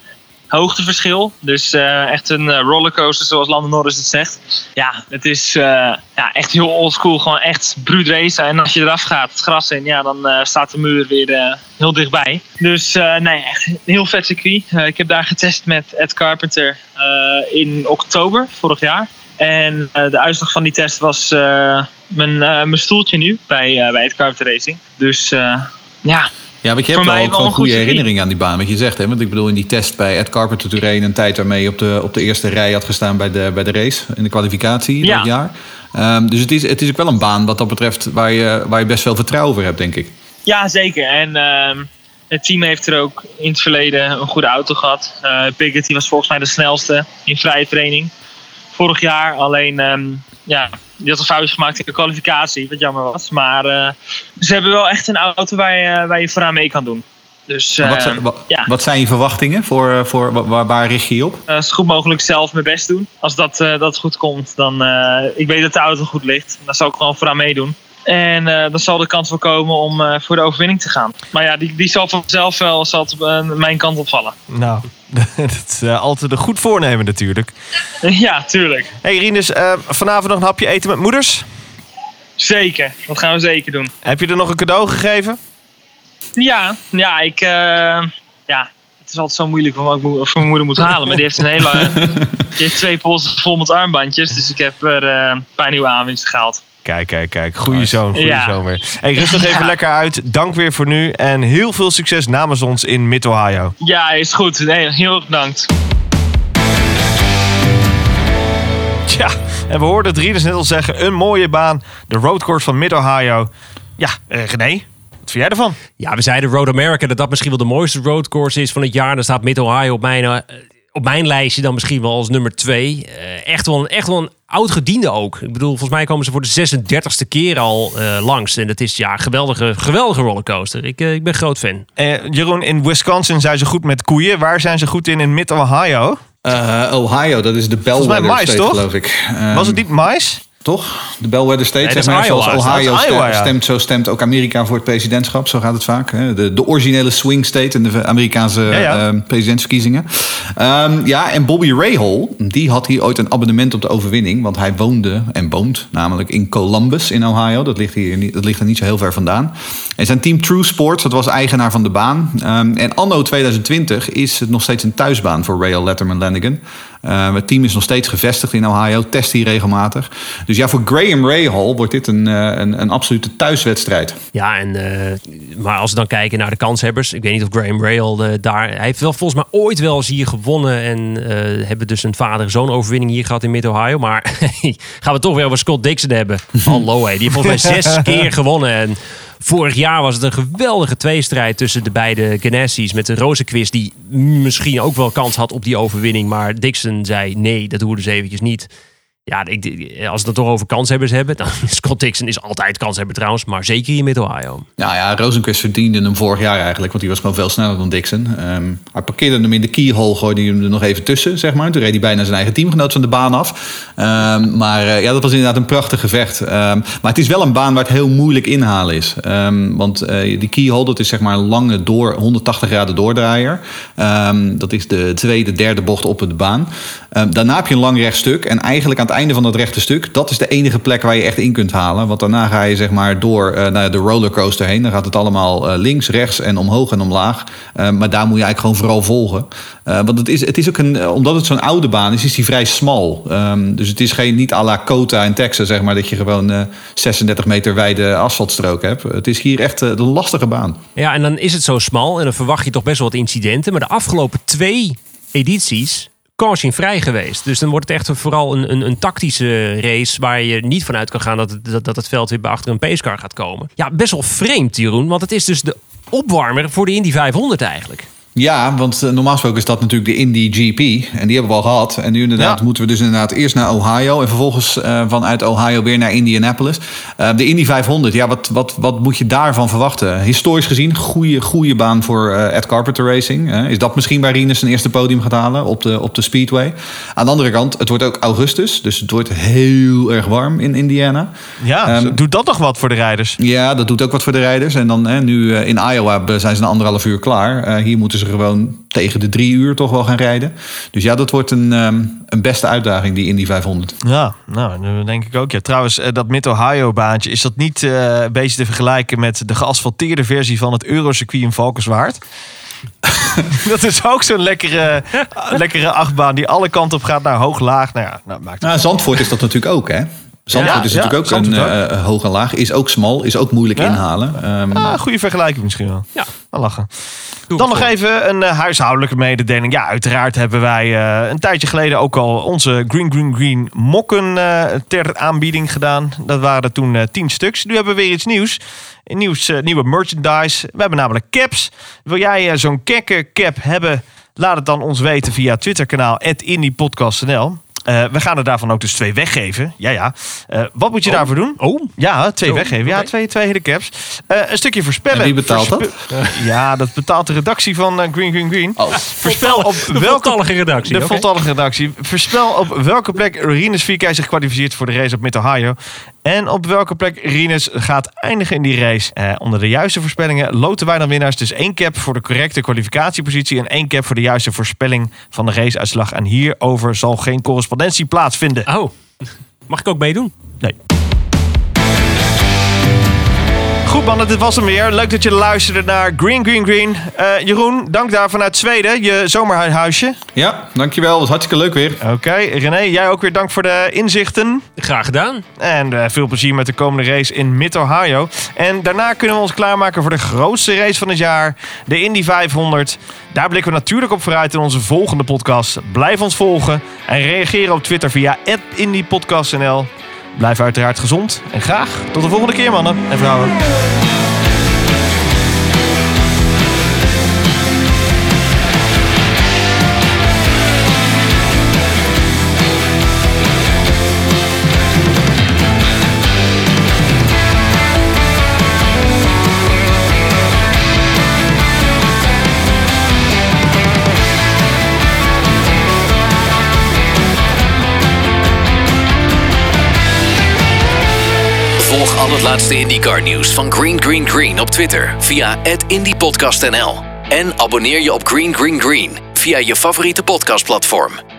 hoogteverschil. Dus eh, echt een eh, rollercoaster zoals Lando Norris het zegt. Ja, het is eh, ja, echt heel old school. Gewoon echt bruut racen. En als je eraf gaat, het gras in, ja, dan staat de muur weer heel dichtbij. Dus nee, echt een heel vet circuit. Ik heb daar getest met Ed Carpenter in oktober vorig jaar. En de uitslag van die test was mijn, mijn stoeltje nu bij, bij Ed Carpenter Racing. Dus ja, Ja, want je hebt wel ook wel gewoon een goed goede circuit. herinneringen aan die baan, wat je zegt. Hè? Want ik bedoel, in die test bij Ed Carpenter toen reed een tijd waarmee je op de, op de eerste rij had gestaan bij de, bij de race, in de kwalificatie Ja. dat jaar. Ehm, dus het is, het is ook wel een baan wat dat betreft waar je, waar je best veel vertrouwen voor hebt, denk ik. Ja, zeker. En ehm, het team heeft er ook in het verleden een goede auto gehad. Eh Piggott die was volgens mij de snelste in vrije training. Vorig jaar alleen, ehm, ja, die had een foutje gemaakt in de kwalificatie, wat jammer was. Maar eh, ze hebben wel echt een auto waar je, waar je vooraan mee kan doen. Dus wat, ehm, zijn- ja, wat zijn je verwachtingen? Voor, eh, voor, wa- waar, waar richt je je op? eh, zo goed mogelijk zelf mijn best doen. Als dat, eh, dat goed komt, dan uh, ik weet dat de auto goed ligt. Dan zal ik gewoon vooraan meedoen. En uh, dan zal de kans wel komen om uh, voor de overwinning te gaan. Maar ja, die, die zal vanzelf wel zal het, uh, mijn kant opvallen. Nou, dat is altijd een goed voornemen natuurlijk. Ja, tuurlijk. Hey Rinus, vanavond nog een hapje eten met moeders? Zeker, dat gaan we zeker doen. Heb je er nog een cadeau gegeven? Ja, ja, ik... Ja, het is altijd zo moeilijk wat ik voor mijn moeder moet halen. Maar die heeft een hele... die heeft twee polsen vol met armbandjes. Dus ik heb er een paar nieuwe aanwinsten gehaald. Kijk, kijk, kijk. Goeie zoon, goeie Ja. zoon weer. Hey, rust nog even Ja. lekker uit. Dank weer voor nu. En heel veel succes namens ons in Mid-Ohio. Ja, is goed. Nee, heel erg bedankt. Tja, en we hoorden het Rieders net al zeggen. Een mooie baan. De roadcourse van Mid-Ohio. Ja, eh, René, wat vind jij ervan? Ja, we zeiden Road America dat dat misschien wel de mooiste roadcourse is van het jaar. Dan staat Mid-Ohio op mijn, eh, op mijn lijstje dan misschien wel als nummer twee. Eh, echt, wel een, echt wel een oud gediende ook. Ik bedoel, volgens mij komen ze voor de 36e keer al eh, langs. En dat is ja, geweldige, geweldige rollercoaster. Ik, eh, ik ben groot fan. Eh, Jeroen, in Wisconsin zijn ze goed met koeien. Waar zijn ze goed in in Mid-Ohio? Eh, Ohio, dat is de Volgens mij Bellwether mais, State, toch? geloof ik. Ehm, Was het niet mais? Toch? De Bellwether State, Nee, zeg maar. Zoals. Ohio Iowa, ja. stemt, zo stemt ook Amerika voor het presidentschap. Zo gaat het vaak. Hè? De, de originele swing state in de Amerikaanse Ja, ja. eh, presidentsverkiezingen. Ehm, ja, en Bobby Rahal, die had hier ooit een abonnement op de overwinning. Want hij woonde en woont namelijk in Columbus in Ohio. Dat ligt, hier niet, dat ligt er niet zo heel ver vandaan. En zijn team True Sports, dat was eigenaar van de baan. Ehm, en anno 2020 is het nog steeds een thuisbaan voor Rahal Letterman Lanigan. Eh, het team is nog steeds gevestigd in Ohio, test hier regelmatig. Dus ja, voor Graham Rahal wordt dit een, eh, een, een absolute thuiswedstrijd. Ja, en, eh, maar als we dan kijken naar de kanshebbers. Ik weet niet of Graham eh, daar... Hij heeft wel volgens mij ooit wel eens hier gewonnen. En hebben dus een vader-zoon overwinning hier gehad in Mid-Ohio. Maar gaan we toch weer over Scott Dixon hebben. Hallo, hé. Die heeft volgens mij zes keer gewonnen. En vorig jaar was het een geweldige tweestrijd tussen de beide Genesis. Met de Rozenquist die misschien ook wel kans had op die overwinning. Maar Dixon zei nee, dat we dus eventjes niet. Ja, ik, als we het toch over kanshebbers hebben. Dan, Scott Dixon is altijd kanshebber trouwens. Maar zeker hier met Ohio. Nou ja, Rosenquist verdiende hem vorig jaar eigenlijk, want die was gewoon veel sneller dan Dixon. Ehm, hij parkeerde hem in de keyhole, gooide hem er nog even tussen, zeg maar. Toen reed hij bijna zijn eigen teamgenoot van de baan af. Ehm, maar eh, ja, dat was inderdaad een prachtig gevecht. Ehm, maar het is wel een baan waar het heel moeilijk inhalen is. Want eh, die keyhole, dat is zeg maar een lange door, 180 graden doordraaier. Dat is de tweede, derde bocht op de baan. Daarna heb je een lang rechtstuk. En eigenlijk aan het einde van dat rechte stuk, dat is de enige plek waar je echt in kunt halen. Want daarna ga je zeg maar door eh, naar de rollercoaster heen. Dan gaat het allemaal eh, links, rechts en omhoog en omlaag. Ehm, maar daar moet je eigenlijk gewoon vooral volgen. Eh, want het is, het is ook een, eh, omdat het zo'n oude baan is, is die vrij smal. Ehm, dus het is geen, niet à la Kota in Texas, zeg maar, dat je gewoon eh, 36 meter wijde asfaltstrook hebt. Het is hier echt eh, een lastige baan. Ja, en dan is het zo smal. En dan verwacht je toch best wel wat incidenten. Maar de afgelopen twee edities caution vrij geweest. Dus dan wordt het echt vooral een, een, een tactische race... waar je niet vanuit kan gaan dat het, dat, dat het veld weer achter een pacecar gaat komen. Ja, best wel vreemd, Jeroen. Want het is dus de opwarmer voor de Indy 500 eigenlijk. Ja, want eh, normaal gesproken is dat natuurlijk de Indy GP. En die hebben we al gehad. En nu inderdaad Ja. moeten we dus inderdaad eerst naar Ohio. En vervolgens eh, vanuit Ohio weer naar Indianapolis. Eh, de Indy 500, ja, wat, wat, wat moet je daarvan verwachten? Historisch gezien, goede, goede baan voor Ed Carpenter Racing. Is dat misschien waar Rinus zijn eerste podium gaat halen op de, op de Speedway? Aan de andere kant, het wordt ook augustus. Dus het wordt heel erg warm in Indiana. Ja, Ehm, doet dat nog wat voor de rijders? Ja, dat doet ook wat voor de rijders. En dan nu in Iowa zijn ze na anderhalf uur klaar. Hier moeten ze gewoon tegen de drie uur toch wel gaan rijden. Dus ja, dat wordt een, ehm, een beste uitdaging, die Indy 500. Ja, nou, dat denk ik ook. Ja. Trouwens, eh, dat Mid-Ohio-baantje, is dat niet eh, een beetje te vergelijken met de geasfalteerde versie van het Eurocircuit in Valkenswaard? dat is ook zo'n lekkere, lekkere achtbaan die alle kanten op gaat naar hoog-laag. Nou ja, nou, maakt het Nou, Zandvoort is dat natuurlijk ook, hè? Zandvoort Ja, is ja, natuurlijk ook Zandvoort een ook. eh, hoog en laag. Is ook smal, is ook moeilijk Ja. inhalen. Ehm, Ah, goede vergelijking misschien wel. Ja. Wel lachen. Doe Dan nog voor. even een eh, huishoudelijke mededeling. Ja, uiteraard hebben wij eh, een tijdje geleden ook al onze Green Green Green mokken eh, ter aanbieding gedaan. Dat waren er toen tien stuks. Nu hebben we weer iets nieuws. Nieuws, eh, nieuwe merchandise. We hebben namelijk caps. Wil jij zo'n kekke cap hebben? Laat het dan ons weten via Twitterkanaal @indiepodcastnl. Eh we gaan er daarvan ook dus twee weggeven. Ja, ja. Eh, wat moet je daarvoor doen? Oh, Ja, twee Oh, weggeven. Ja, twee, twee hele caps. Eh, een stukje voorspellen. En wie betaalt dat? Ja, dat betaalt de redactie van Green Green Green. Oh. Voorspel op de welke... voltallige redactie. De voltallige redactie. Voorspel op welke plek Rinus Vierkei zich kwalificeert voor de race op Mid-Ohio. En op welke plek Rinus gaat eindigen in die race. Eh, onder de juiste voorspellingen loten wij dan winnaars. Dus één cap voor de correcte kwalificatiepositie. En één cap voor de juiste voorspelling van de raceuitslag. En hierover zal geen correspondentie plaatsvinden. Oh, mag ik ook meedoen? Nee. Goed mannen, dit was hem weer. Leuk dat je luisterde naar Green Green Green. Eh, Jeroen, dank daar vanuit Zweden, je zomerhuisje. Ja, dankjewel. Was hartstikke leuk weer. Oké, René, jij ook weer dank voor de inzichten. Graag gedaan. En eh, veel plezier met de komende race in Mid-Ohio. En daarna kunnen we ons klaarmaken voor de grootste race van het jaar, de Indy 500. Daar blikken we natuurlijk op vooruit in onze volgende podcast. Blijf ons volgen en reageer op Twitter via @indypodcastnl. Blijf uiteraard gezond en graag tot de volgende keer mannen en vrouwen. Het laatste IndyCar nieuws van Green Green Green op Twitter via @indypodcastnl en abonneer je op Green Green Green via je favoriete podcastplatform.